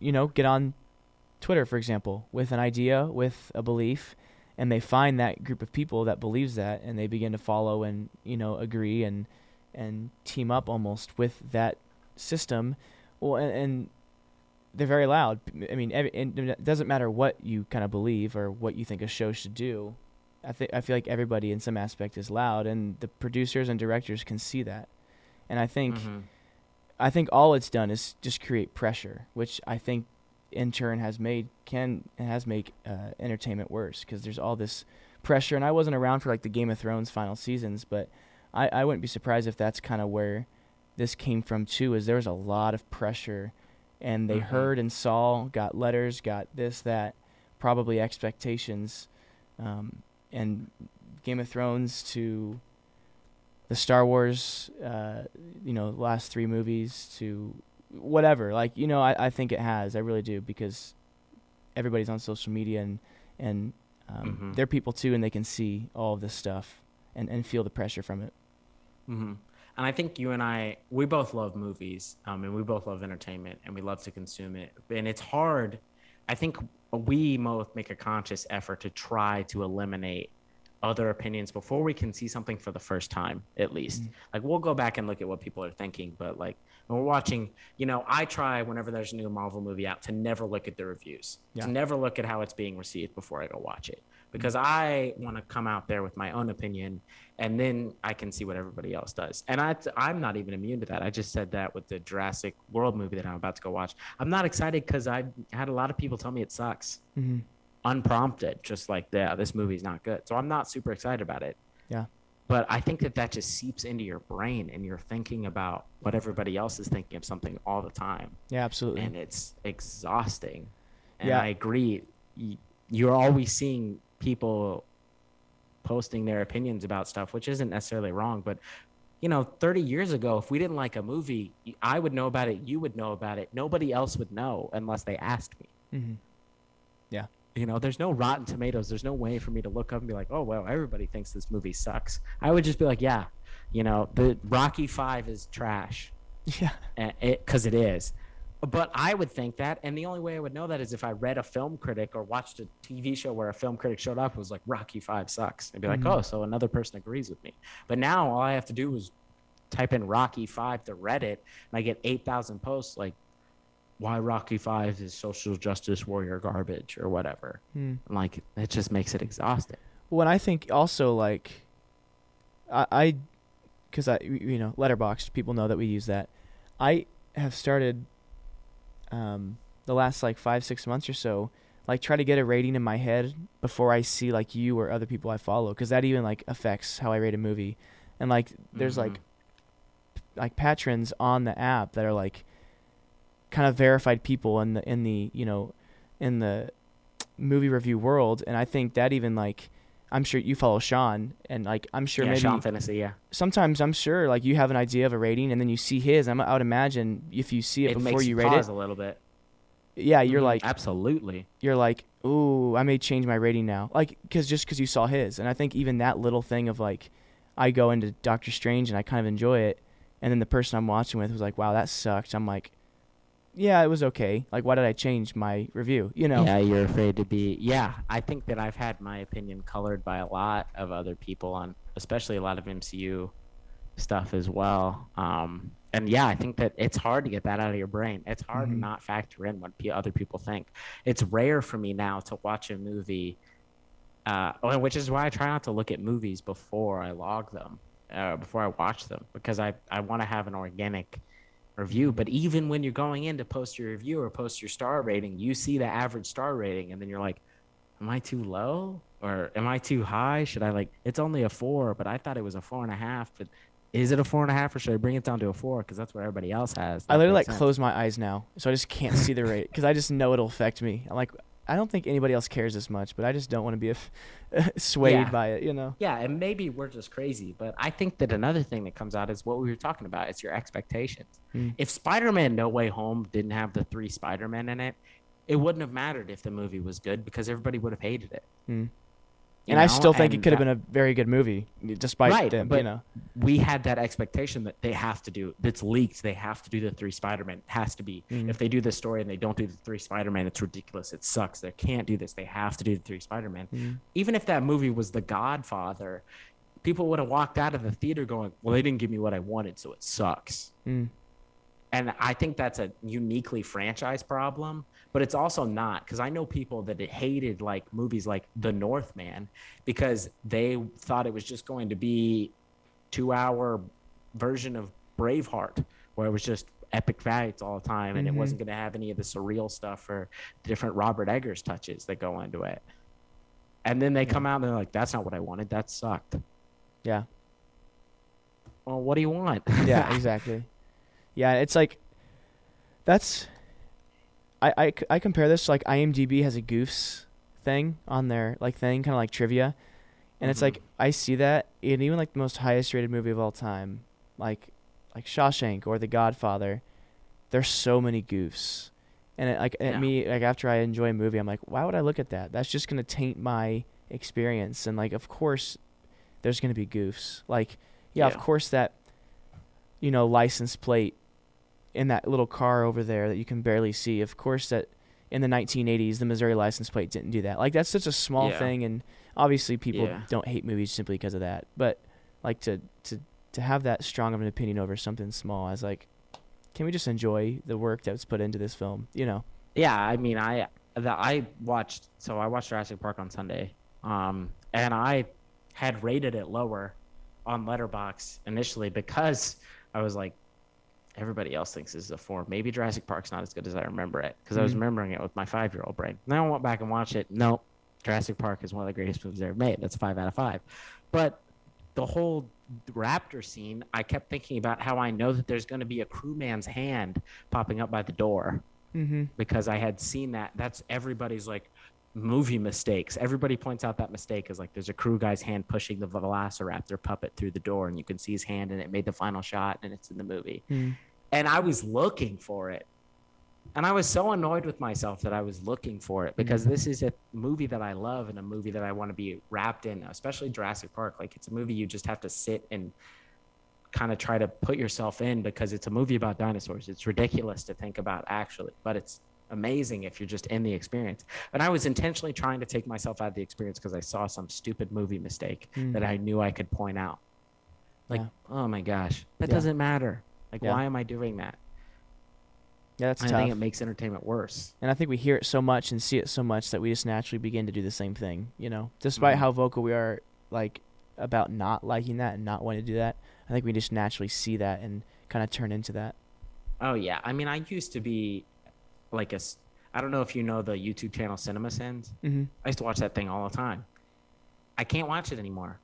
[SPEAKER 2] you know, get on Twitter, for example, with an idea, with a belief, and they find that group of people that believes that, and they begin to follow and you know agree and and team up almost with that system. Well, and, and they're very loud. I mean, every, it doesn't matter what you kind of believe or what you think a show should do. I think I feel like everybody in some aspect is loud, and the producers and directors can see that. And I think
[SPEAKER 1] Mhm.
[SPEAKER 2] I think all it's done is just create pressure, which I think in turn has made can has made uh, entertainment worse because there's all this pressure. And I wasn't around for like the Game of Thrones final seasons, but I, I wouldn't be surprised if that's kind of where this came from too. Is there was a lot of pressure, and they
[SPEAKER 1] Mhm.
[SPEAKER 2] heard and saw, got letters, got this that, probably expectations, um, and Game of Thrones to the Star Wars, uh, you know, last three movies to whatever. Like, you know, I, I think it has. I really do because everybody's on social media and and um,
[SPEAKER 1] Mhm.
[SPEAKER 2] they're people too, and they can see all of this stuff and, and feel the pressure from it.
[SPEAKER 1] Mm-hmm. And I think you and I, we both love movies, um, and we both love entertainment, and we love to consume it. And it's hard. I think we both make a conscious effort to try to eliminate other opinions before we can see something for the first time, at least.
[SPEAKER 2] Mhm.
[SPEAKER 1] Like we'll go back and look at what people are thinking, but like when we're watching, you know, I try whenever there's a new Marvel movie out to never look at the reviews,
[SPEAKER 2] Yeah.
[SPEAKER 1] to never look at how it's being received before I go watch it, because I want to come out there with my own opinion, and then I can see what everybody else does. And I, I'm not even immune to that. I just said that with the Jurassic World movie that I'm about to go watch. I'm not excited because I had a lot of people tell me it sucks
[SPEAKER 2] Mm-hmm.
[SPEAKER 1] Unprompted, just like, yeah, this movie's not good. So I'm not super excited about it.
[SPEAKER 2] Yeah.
[SPEAKER 1] But I think that that just seeps into your brain and you're thinking about what everybody else is thinking of something all the time.
[SPEAKER 2] Yeah, absolutely.
[SPEAKER 1] And it's exhausting. And
[SPEAKER 2] Yeah.
[SPEAKER 1] I agree. You're always seeing people posting their opinions about stuff, which isn't necessarily wrong. But, you know, 30 years ago, if we didn't like a movie, I would know about it. You would know about it. Nobody else would know unless they asked me
[SPEAKER 2] mm-hmm.
[SPEAKER 1] You know there's no rotten tomatoes there's no way for me to look up and be like oh well everybody thinks this movie sucks i would just be like yeah you know the rocky 5 is trash
[SPEAKER 2] Yeah.
[SPEAKER 1] and it because it is But I would think that, and the only way I would know that is if I read a film critic or watched a TV show where a film critic showed up and was like, Rocky Five sucks. I'd be like,
[SPEAKER 2] Mhm.
[SPEAKER 1] oh, so another person agrees with me. But now all I have to do is type in Rocky Five to Reddit, and I get eight thousand posts like, why Rocky Five is social justice warrior garbage or whatever.
[SPEAKER 2] Hmm.
[SPEAKER 1] Like, it just makes it exhausting.
[SPEAKER 2] Well, and I think also like, I, I, because I, you know, Letterboxd people know that we use that. I have started, um, the last like five six months or so, like try to get a rating in my head before I see like you or other people I follow, because that even like affects how I rate a movie, and like there's
[SPEAKER 1] Mhm.
[SPEAKER 2] like, like patrons on the app that are like, kind of verified people in the in the you know, in the movie review world, and I think that even like I'm sure you follow Sean, and like I'm sure
[SPEAKER 1] yeah,
[SPEAKER 2] maybe
[SPEAKER 1] Sean Fennessey, yeah.
[SPEAKER 2] sometimes I'm sure like you have an idea of a rating, and then you see his. I'm, I would imagine if you see it,
[SPEAKER 1] It
[SPEAKER 2] before
[SPEAKER 1] makes
[SPEAKER 2] you rate
[SPEAKER 1] pause
[SPEAKER 2] it,
[SPEAKER 1] a little bit.
[SPEAKER 2] yeah, you're
[SPEAKER 1] Mhm,
[SPEAKER 2] like
[SPEAKER 1] absolutely.
[SPEAKER 2] you're like, ooh, I may change my rating now, like because just because you saw his, and I think even that little thing of like, I go into Doctor Strange and I kind of enjoy it, and then the person I'm watching with was like, wow, that sucked. I'm like, yeah, it was okay. Like, why did I change my review? You know?
[SPEAKER 1] Yeah, you're afraid to be. Yeah, I think that I've had my opinion colored by a lot of other people on, especially a lot of MCU stuff as well. Um, and yeah, I think that it's hard to get that out of your brain. It's hard
[SPEAKER 2] Mhm.
[SPEAKER 1] to not factor in what pe- other people think. It's rare for me now to watch a movie, uh, oh, which is why I try not to look at movies before I log them, uh, before I watch them, because I I want to have an organic review. But even when you're going in to post your review or post your star rating, you see the average star rating, and then you're like, "Am I too low or am I too high? Should I like? It's only a four, but I thought it was a four and a half. But is it a four and a half, or should I bring it down to a four? Because that's what everybody else has.
[SPEAKER 2] I literally like
[SPEAKER 1] sense.
[SPEAKER 2] close my eyes now, so I just can't see the rate because I just know it'll affect me. I'm like, I don't think anybody else cares as much, but I just don't want to be f- swayed
[SPEAKER 1] Yeah.
[SPEAKER 2] by it, you know?
[SPEAKER 1] Yeah, and maybe we're just crazy, but I think that another thing that comes out is what we were talking about. It's your expectations.
[SPEAKER 2] Mm.
[SPEAKER 1] If Spider-Man: No Way Home didn't have the three Spider-Men in it, it wouldn't have mattered if the movie was good because everybody would have hated it.
[SPEAKER 2] Mm. And I still think it could have been a very good movie, despite
[SPEAKER 1] Right,
[SPEAKER 2] them,
[SPEAKER 1] but-
[SPEAKER 2] you know?
[SPEAKER 1] we had that expectation that they have to do that's leaked they have to do the three spider-man it has to be
[SPEAKER 2] Mhm.
[SPEAKER 1] if they do this story and they don't do the three spider-man it's ridiculous it sucks they can't do this they have to do the three spider-man
[SPEAKER 2] Mm.
[SPEAKER 1] even if that movie was the godfather people would have walked out of the theater going well they didn't give me what i wanted so it sucks
[SPEAKER 2] Mm.
[SPEAKER 1] and I think that's a uniquely franchise problem, but it's also not because I know people that hated like movies like The Northman because they thought it was just going to be two hour version of Braveheart where it was just epic fights all the time and
[SPEAKER 2] Mhm.
[SPEAKER 1] it wasn't going to have any of the surreal stuff or different Robert Eggers touches that go into it. And then they
[SPEAKER 2] Yeah.
[SPEAKER 1] come out and they're like, "That's not what I wanted. That sucked."
[SPEAKER 2] Yeah.
[SPEAKER 1] Well, what do you want?
[SPEAKER 2] Yeah, exactly. Yeah, it's like, that's, I, I, I compare this to like IMDb has a goofs thing on their like thing, kind of like trivia. And it's
[SPEAKER 1] Mhm.
[SPEAKER 2] like, I see that in even like the most highest rated movie of all time, like, like Shawshank or The Godfather, there's so many goofs. And it, like at me, like after I enjoy a movie, I'm like, why would I look at that? That's just gonna taint my experience. And like, of course, there's gonna be goofs. Like, yeah, of course that, you know, license plate in that little car over there that you can barely see. Of course that in the 1980s, the Missouri license plate didn't do that. Like that's such a small
[SPEAKER 1] Yeah.
[SPEAKER 2] thing, and obviously people
[SPEAKER 1] Yeah.
[SPEAKER 2] don't hate movies simply because of that. But like to to to have that strong of an opinion over something small, I was like, can we just enjoy the work that was put into this film? You know?
[SPEAKER 1] yeah i mean i the, i watched so i watched jurassic park on sunday um and i had rated it lower on Letterboxd initially because i was like everybody else thinks this is a four maybe jurassic park's not as good as i remember it because i was
[SPEAKER 2] Mhm.
[SPEAKER 1] remembering it with my five year old brain then i went back and watched it no jurassic park is one of the greatest movies ever made that's five out of five but the whole raptor scene i kept thinking about how i know that there's going to be a crewman's hand popping up by the door
[SPEAKER 2] Mm-hmm.
[SPEAKER 1] because I had seen that. That's everybody's like movie mistakes. Everybody points out that mistake is like there's a crew guy's hand pushing the Velociraptor puppet through the door, and you can see his hand, and it made the final shot, and it's in the movie.
[SPEAKER 2] Mm.
[SPEAKER 1] And I was looking for it, and I was so annoyed with myself that I was looking for it because
[SPEAKER 2] Mhm.
[SPEAKER 1] this is a movie that I love and a movie that I want to be wrapped in, especially Jurassic Park. Like it's a movie you just have to sit and kind of try to put yourself in because it's a movie about dinosaurs. It's ridiculous to think about actually, but it's amazing if you're just in the experience. And I was intentionally trying to take myself out of the experience because I saw some stupid movie mistake
[SPEAKER 2] Mm.
[SPEAKER 1] that I knew I could point out. Like,
[SPEAKER 2] Yeah.
[SPEAKER 1] oh my gosh, that
[SPEAKER 2] Yeah.
[SPEAKER 1] doesn't matter. Like,
[SPEAKER 2] Yeah.
[SPEAKER 1] why am I doing that?
[SPEAKER 2] Yeah, that's
[SPEAKER 1] I
[SPEAKER 2] tough.
[SPEAKER 1] think it makes entertainment worse.
[SPEAKER 2] And I think we hear it so much and see it so much that we just naturally begin to do the same thing. You know, despite
[SPEAKER 1] Mhm.
[SPEAKER 2] how vocal we are, like about not liking that and not wanting to do that, I think we just naturally see that and kind of turn into that.
[SPEAKER 1] Oh yeah, I mean, I used to be like a. s- I don't know if you know the YouTube channel Cinema Sins.
[SPEAKER 2] Mm-hmm.
[SPEAKER 1] I used to watch that thing all the time. I can't watch it anymore.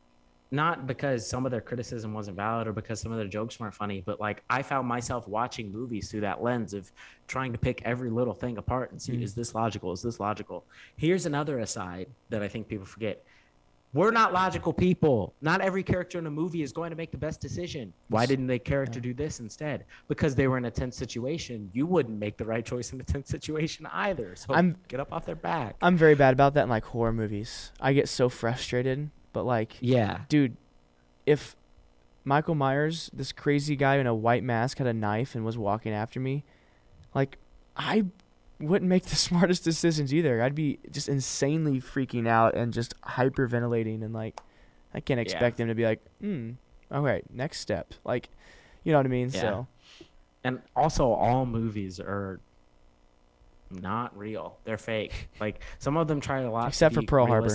[SPEAKER 1] Not because some of their criticism wasn't valid or because some of their jokes weren't funny, but like I found myself watching movies through that lens of trying to pick every little thing apart and see
[SPEAKER 2] Mm.
[SPEAKER 1] is this logical? Is this logical? Here's another aside that I think people forget. We're not logical people. Not every character in a movie is going to make the best decision. Why didn't the character do this instead? Because they were in a tense situation. You wouldn't make the right choice in a tense situation either. So
[SPEAKER 2] I'm-
[SPEAKER 1] get up off their back.
[SPEAKER 2] I'm very bad about that in like horror movies. I get so frustrated, but like,
[SPEAKER 1] yeah.
[SPEAKER 2] dude, if Michael Myers, this crazy guy in a white mask, had a knife and was walking after me, like, I wouldn't make the smartest decisions either. I'd be just insanely freaking out and just hyperventilating and like, I can't expect him to be like, hmm, all right, next step. Like, you know what I mean?
[SPEAKER 1] Yeah.
[SPEAKER 2] So,
[SPEAKER 1] and also all movies are not real they're fake like some of them try a lot
[SPEAKER 2] Except for Pearl Harbor.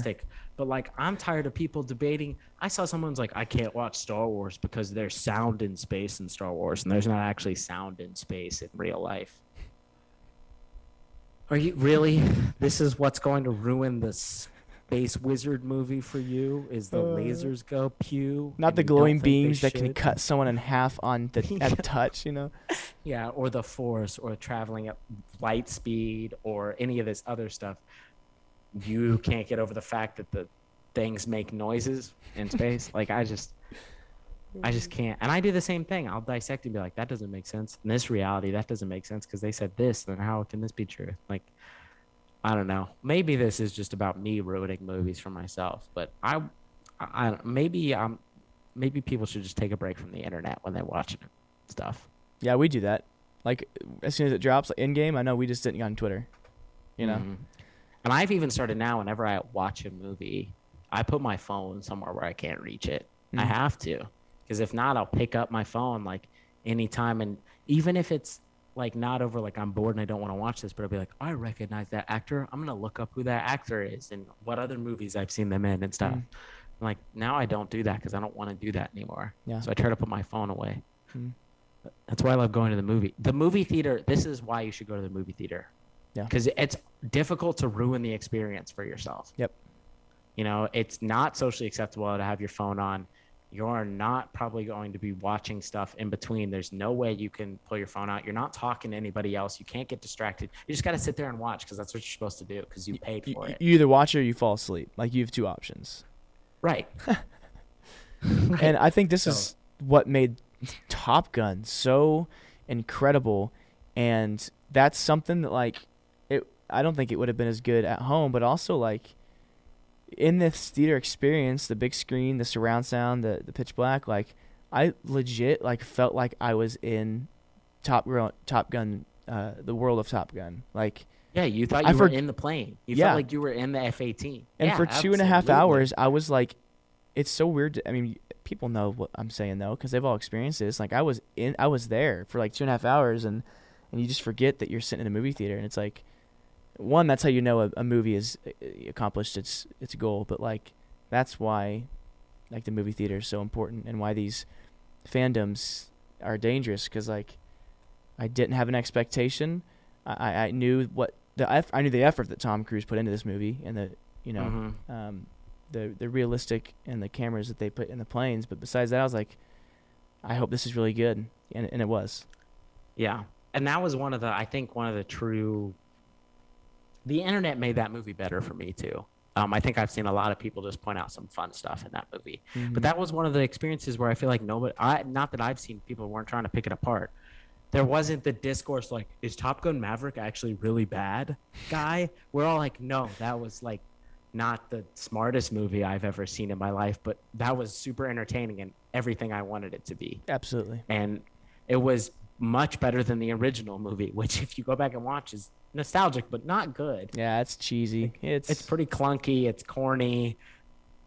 [SPEAKER 1] Realistic, but like i'm tired of people debating i saw someone's like i can't watch star wars because there's sound in space in star wars and there's not actually sound in space in real life are you really this is what's going to ruin the space wizard movie for you is the
[SPEAKER 2] Uh,
[SPEAKER 1] lasers go pew
[SPEAKER 2] not the glowing beams that can cut someone in half on the
[SPEAKER 1] Yeah.
[SPEAKER 2] at touch, you know?
[SPEAKER 1] Yeah, or the force, or traveling at light speed, or any of this other stuff. You can't get over the fact that the things make noises in space. like I just, I just can't. And I do the same thing. I'll dissect and be like, that doesn't make sense. In this reality, that doesn't make sense because they said this. Then how can this be true? Like, I don't know. Maybe this is just about me ruining movies for myself. But I, I, I maybe I'm, maybe people should just take a break from the internet when they're watching stuff.
[SPEAKER 2] Yeah, we do that. Like as soon as it drops, like in game, I know we just didn't get on Twitter. You know,
[SPEAKER 1] Mhm. And I've even started now. Whenever I watch a movie, I put my phone somewhere where I can't reach it. I
[SPEAKER 2] Mhm.
[SPEAKER 1] have to, because if not, I'll pick up my phone like anytime, and even if it's like not over, like I'm bored and I don't want to watch this, but I'll be like, I recognize that actor. I'm gonna look up who that actor is and what other movies I've seen them in and stuff. I'm like now I don't do that because I don't want to do that anymore.
[SPEAKER 2] Yeah.
[SPEAKER 1] So I try to put my phone away.
[SPEAKER 2] Mhm.
[SPEAKER 1] That's why I love going to the movie. The movie theater. This is why you should go to the movie theater.
[SPEAKER 2] Yeah.
[SPEAKER 1] Because it's difficult to ruin the experience for yourself.
[SPEAKER 2] Yep.
[SPEAKER 1] You know, it's not socially acceptable to have your phone on. You're not probably going to be watching stuff in between. There's no way you can pull your phone out. You're not talking to anybody else. You can't get distracted. You just got to sit there and watch because that's what you're supposed to do because you paid
[SPEAKER 2] you,
[SPEAKER 1] for it.
[SPEAKER 2] you either watch or you fall asleep. Like you have two options.
[SPEAKER 1] Right.
[SPEAKER 2] And I think this
[SPEAKER 1] So-
[SPEAKER 2] is what made Top Gun so incredible, and that's something that like. I don't think it would have been as good at home, but also like in this theater experience, the big screen, the surround sound, the the pitch black, like I legit like felt like I was in Top Gun, Top Gun, uh, the world of Top Gun, like.
[SPEAKER 1] Yeah, you thought
[SPEAKER 2] I
[SPEAKER 1] you were
[SPEAKER 2] forg-
[SPEAKER 1] in the plane. You
[SPEAKER 2] Yeah.
[SPEAKER 1] felt like you were in the F-18.
[SPEAKER 2] And
[SPEAKER 1] Yeah,
[SPEAKER 2] for two and a half
[SPEAKER 1] absolutely.
[SPEAKER 2] hours, I was like, it's so weird. To, I mean, people know what I'm saying though, because they've all experienced this. Like I was in, I was there for like two and a half hours, and and you just forget that you're sitting in a movie theater, and it's like, one, that's how you know a, a movie has uh, accomplished its its goal. But like, that's why, like the movie theater is so important, and why these fandoms are dangerous. Because like, I didn't have an expectation. I I knew what the eff- I knew the effort that Tom Cruise put into this movie, and the you know
[SPEAKER 1] Mhm.
[SPEAKER 2] um, the the realistic and the cameras that they put in the planes. But besides that, I was like, I hope this is really good, and and it was.
[SPEAKER 1] Yeah. And that was one of the I think one of the true the internet made that movie better for me too. Um, I think I've seen a lot of people just point out some fun stuff in that movie. But that was one of the experiences where I feel like nobody I not that I've seen people weren't trying to pick it apart. There wasn't the discourse like, is Top Gun Maverick actually really bad guy? We're all like, no, that was like not the smartest movie I've ever seen in my life, but that was super entertaining and everything I wanted it to be.
[SPEAKER 2] Absolutely.
[SPEAKER 1] And it was much better than the original movie, which if you go back and watch is nostalgic but not good.
[SPEAKER 2] Yeah, it's cheesy. It's
[SPEAKER 1] It's pretty clunky, it's corny.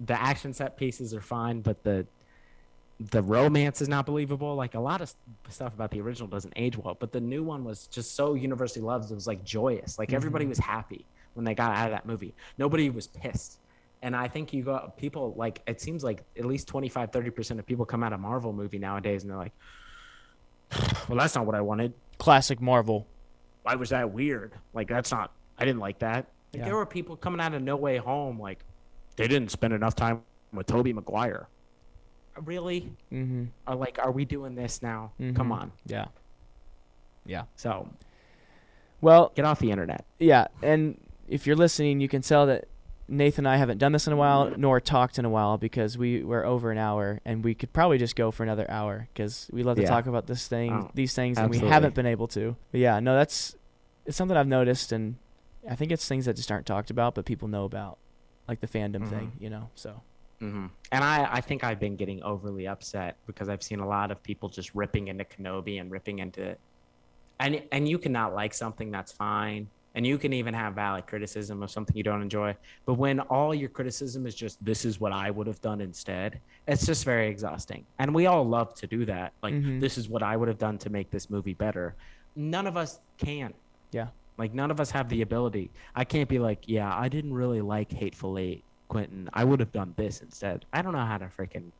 [SPEAKER 1] The action set pieces are fine, but the the romance is not believable. Like a lot of stuff about the original doesn't age well, but the new one was just so universally loved. It was like joyous. Like everybody mm-hmm. was happy when they got out of that movie. Nobody was pissed. And I think you got people like it seems like at least 25 30% of people come out of Marvel movie nowadays and they're like well that's not what I wanted.
[SPEAKER 2] classic Marvel.
[SPEAKER 1] Why was that weird? Like that's not I didn't like that. Like
[SPEAKER 2] Yeah.
[SPEAKER 1] there were people coming out of No Way Home like they didn't spend enough time with Tobey Maguire. Really?
[SPEAKER 2] Mm-hmm.
[SPEAKER 1] Are like are we doing this now? Come
[SPEAKER 2] Mhm.
[SPEAKER 1] on.
[SPEAKER 2] Yeah. Yeah.
[SPEAKER 1] So,
[SPEAKER 2] Well,
[SPEAKER 1] get off the internet.
[SPEAKER 2] yeah, and if you're listening, you can tell that Nathan and I haven't done this in a while, nor talked in a while because we were over an hour, and we could probably just go for another hour because we love to
[SPEAKER 1] Yeah.
[SPEAKER 2] talk about this thing,
[SPEAKER 1] Oh,
[SPEAKER 2] these things, and we haven't been able to. But yeah, no, that's it's something I've noticed, and I think it's things that just aren't talked about, but people know about, like the fandom thing, you know. So
[SPEAKER 1] hmm And I, I think I've been getting overly upset because I've seen a lot of people just ripping into Kenobi and ripping into, and and you cannot like something that's fine, and you can even have valid criticism of something you don't enjoy. But when all your criticism is just this is what I would have done instead, it's just very exhausting. And we all love to do that. Like
[SPEAKER 2] Mhm.
[SPEAKER 1] this is what I would have done to make this movie better. None of us can.
[SPEAKER 2] yeah,
[SPEAKER 1] Like none of us have the ability. I can't be like, yeah, I didn't really like Hateful Eight, Quentin. I would have done this instead. I don't know how to freaking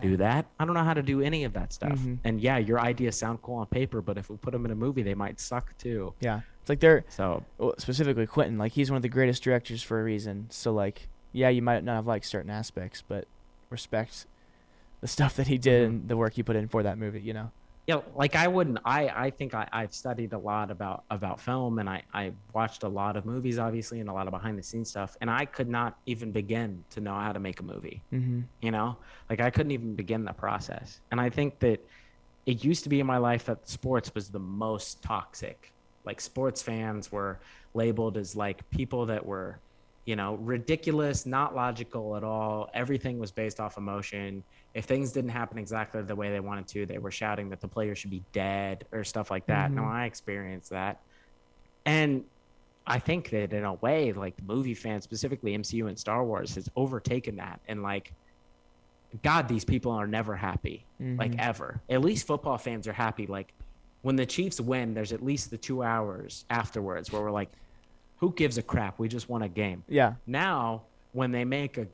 [SPEAKER 1] do that. I don't know how to do any of that stuff.
[SPEAKER 2] Mhm.
[SPEAKER 1] And yeah, your ideas sound cool on paper, but if we put them in a movie, they might suck too.
[SPEAKER 2] yeah, it's like they're
[SPEAKER 1] So
[SPEAKER 2] specifically Quentin, like he's one of the greatest directors for a reason. So like, yeah, you might not have liked certain aspects, but respect the stuff that he did
[SPEAKER 1] Mhm.
[SPEAKER 2] and the work he put in for that movie. You know.
[SPEAKER 1] yeah, like I wouldn't. I I think I I've studied a lot about about film, and I I watched a lot of movies, obviously, and a lot of behind the scenes stuff, and I could not even begin to know how to make a movie.
[SPEAKER 2] Mm-hmm.
[SPEAKER 1] you know like i couldn't even begin the process and i think that it used to be in my life that sports was the most toxic like sports fans were labeled as like people that were you know ridiculous not logical at all everything was based off emotion if things didn't happen exactly the way they wanted to they were shouting that the player should be dead or stuff like that no
[SPEAKER 2] Mhm.
[SPEAKER 1] i experienced that and I think that in a way, like the movie fans, specifically MCU and Star Wars, has overtaken that. And like, God, these people are never happy, like
[SPEAKER 2] Mhm.
[SPEAKER 1] ever. At least football fans are happy. Like when the Chiefs win, there's at least the two hours afterwards where we're like, who gives a crap? We just won a game.
[SPEAKER 2] Yeah.
[SPEAKER 1] Now, when they make a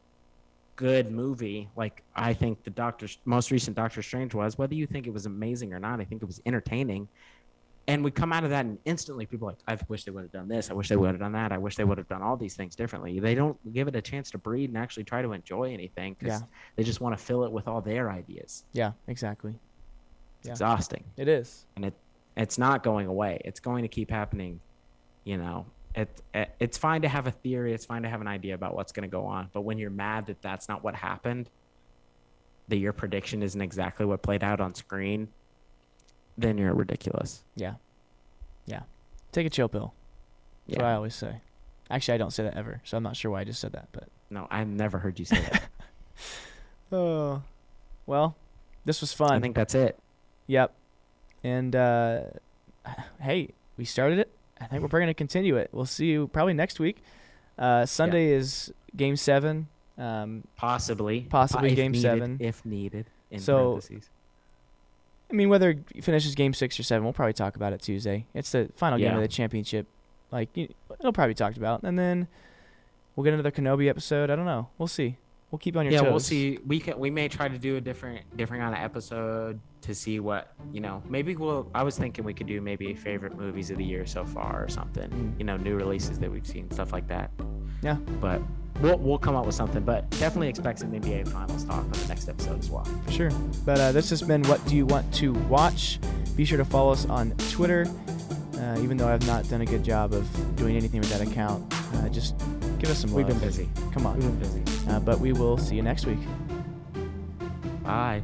[SPEAKER 1] good movie, like I think the Doctor most recent Doctor Strange was, whether you think it was amazing or not, I think it was entertaining. And we come out of that and instantly people are like, I wish they would have done this. I wish they would have done that. I wish they would have done all these things differently. They don't give it a chance to breathe and actually try to enjoy anything because
[SPEAKER 2] Yeah.
[SPEAKER 1] they just want to fill it with all their ideas.
[SPEAKER 2] Yeah. Exactly.
[SPEAKER 1] It's
[SPEAKER 2] Yeah.
[SPEAKER 1] exhausting
[SPEAKER 2] It is.
[SPEAKER 1] and it it's not going away. It's going to keep happening. You know, it, it it's fine to have a theory. It's fine to have an idea about what's going to go on. But when you're mad that that's not what happened, that your prediction isn't exactly what played out on screen, then you're ridiculous.
[SPEAKER 2] Yeah. Yeah. Take a chill pill. That's what I always say. Actually, I don't say that ever, so I'm not sure why I just said that. But
[SPEAKER 1] No, I've never heard you say that.
[SPEAKER 2] oh, well, this was fun.
[SPEAKER 1] I think that's it.
[SPEAKER 2] Yep. And uh, hey, we started it. I think we're probably gonna continue it. We'll see you probably next week. Uh, Sunday is Game Seven. Um,
[SPEAKER 1] Possibly.
[SPEAKER 2] Possibly
[SPEAKER 1] if
[SPEAKER 2] game
[SPEAKER 1] needed-
[SPEAKER 2] seven.
[SPEAKER 1] If needed. In
[SPEAKER 2] So-
[SPEAKER 1] parentheses.
[SPEAKER 2] I mean, whether it finishes Game Six or Seven, we'll probably talk about it Tuesday. It's the final game of the championship. Like you, it'll probably be talked about, and then we'll get another Kenobi episode. I don't know. We'll see. We'll keep on your
[SPEAKER 1] yeah,
[SPEAKER 2] toes.
[SPEAKER 1] we'll see. We can we may try to do a different different kind of episode to see what you know. Maybe we'll. I was thinking we could do maybe favorite movies of the year so far or something.
[SPEAKER 2] Mm.
[SPEAKER 1] You know, new releases that we've seen, stuff like that.
[SPEAKER 2] Yeah.
[SPEAKER 1] But we'll we'll come up with something. But definitely expect some NBA Finals talk on the next episode as well.
[SPEAKER 2] For sure. But uh, this has been What Do You Want to Watch? Be sure to follow us on Twitter. Uh, even though I've not done a good job of doing anything with that account, uh, just give us some love.
[SPEAKER 1] We've been busy.
[SPEAKER 2] Come on.
[SPEAKER 1] We've been busy.
[SPEAKER 2] Uh, but we will see you next week.
[SPEAKER 1] Bye.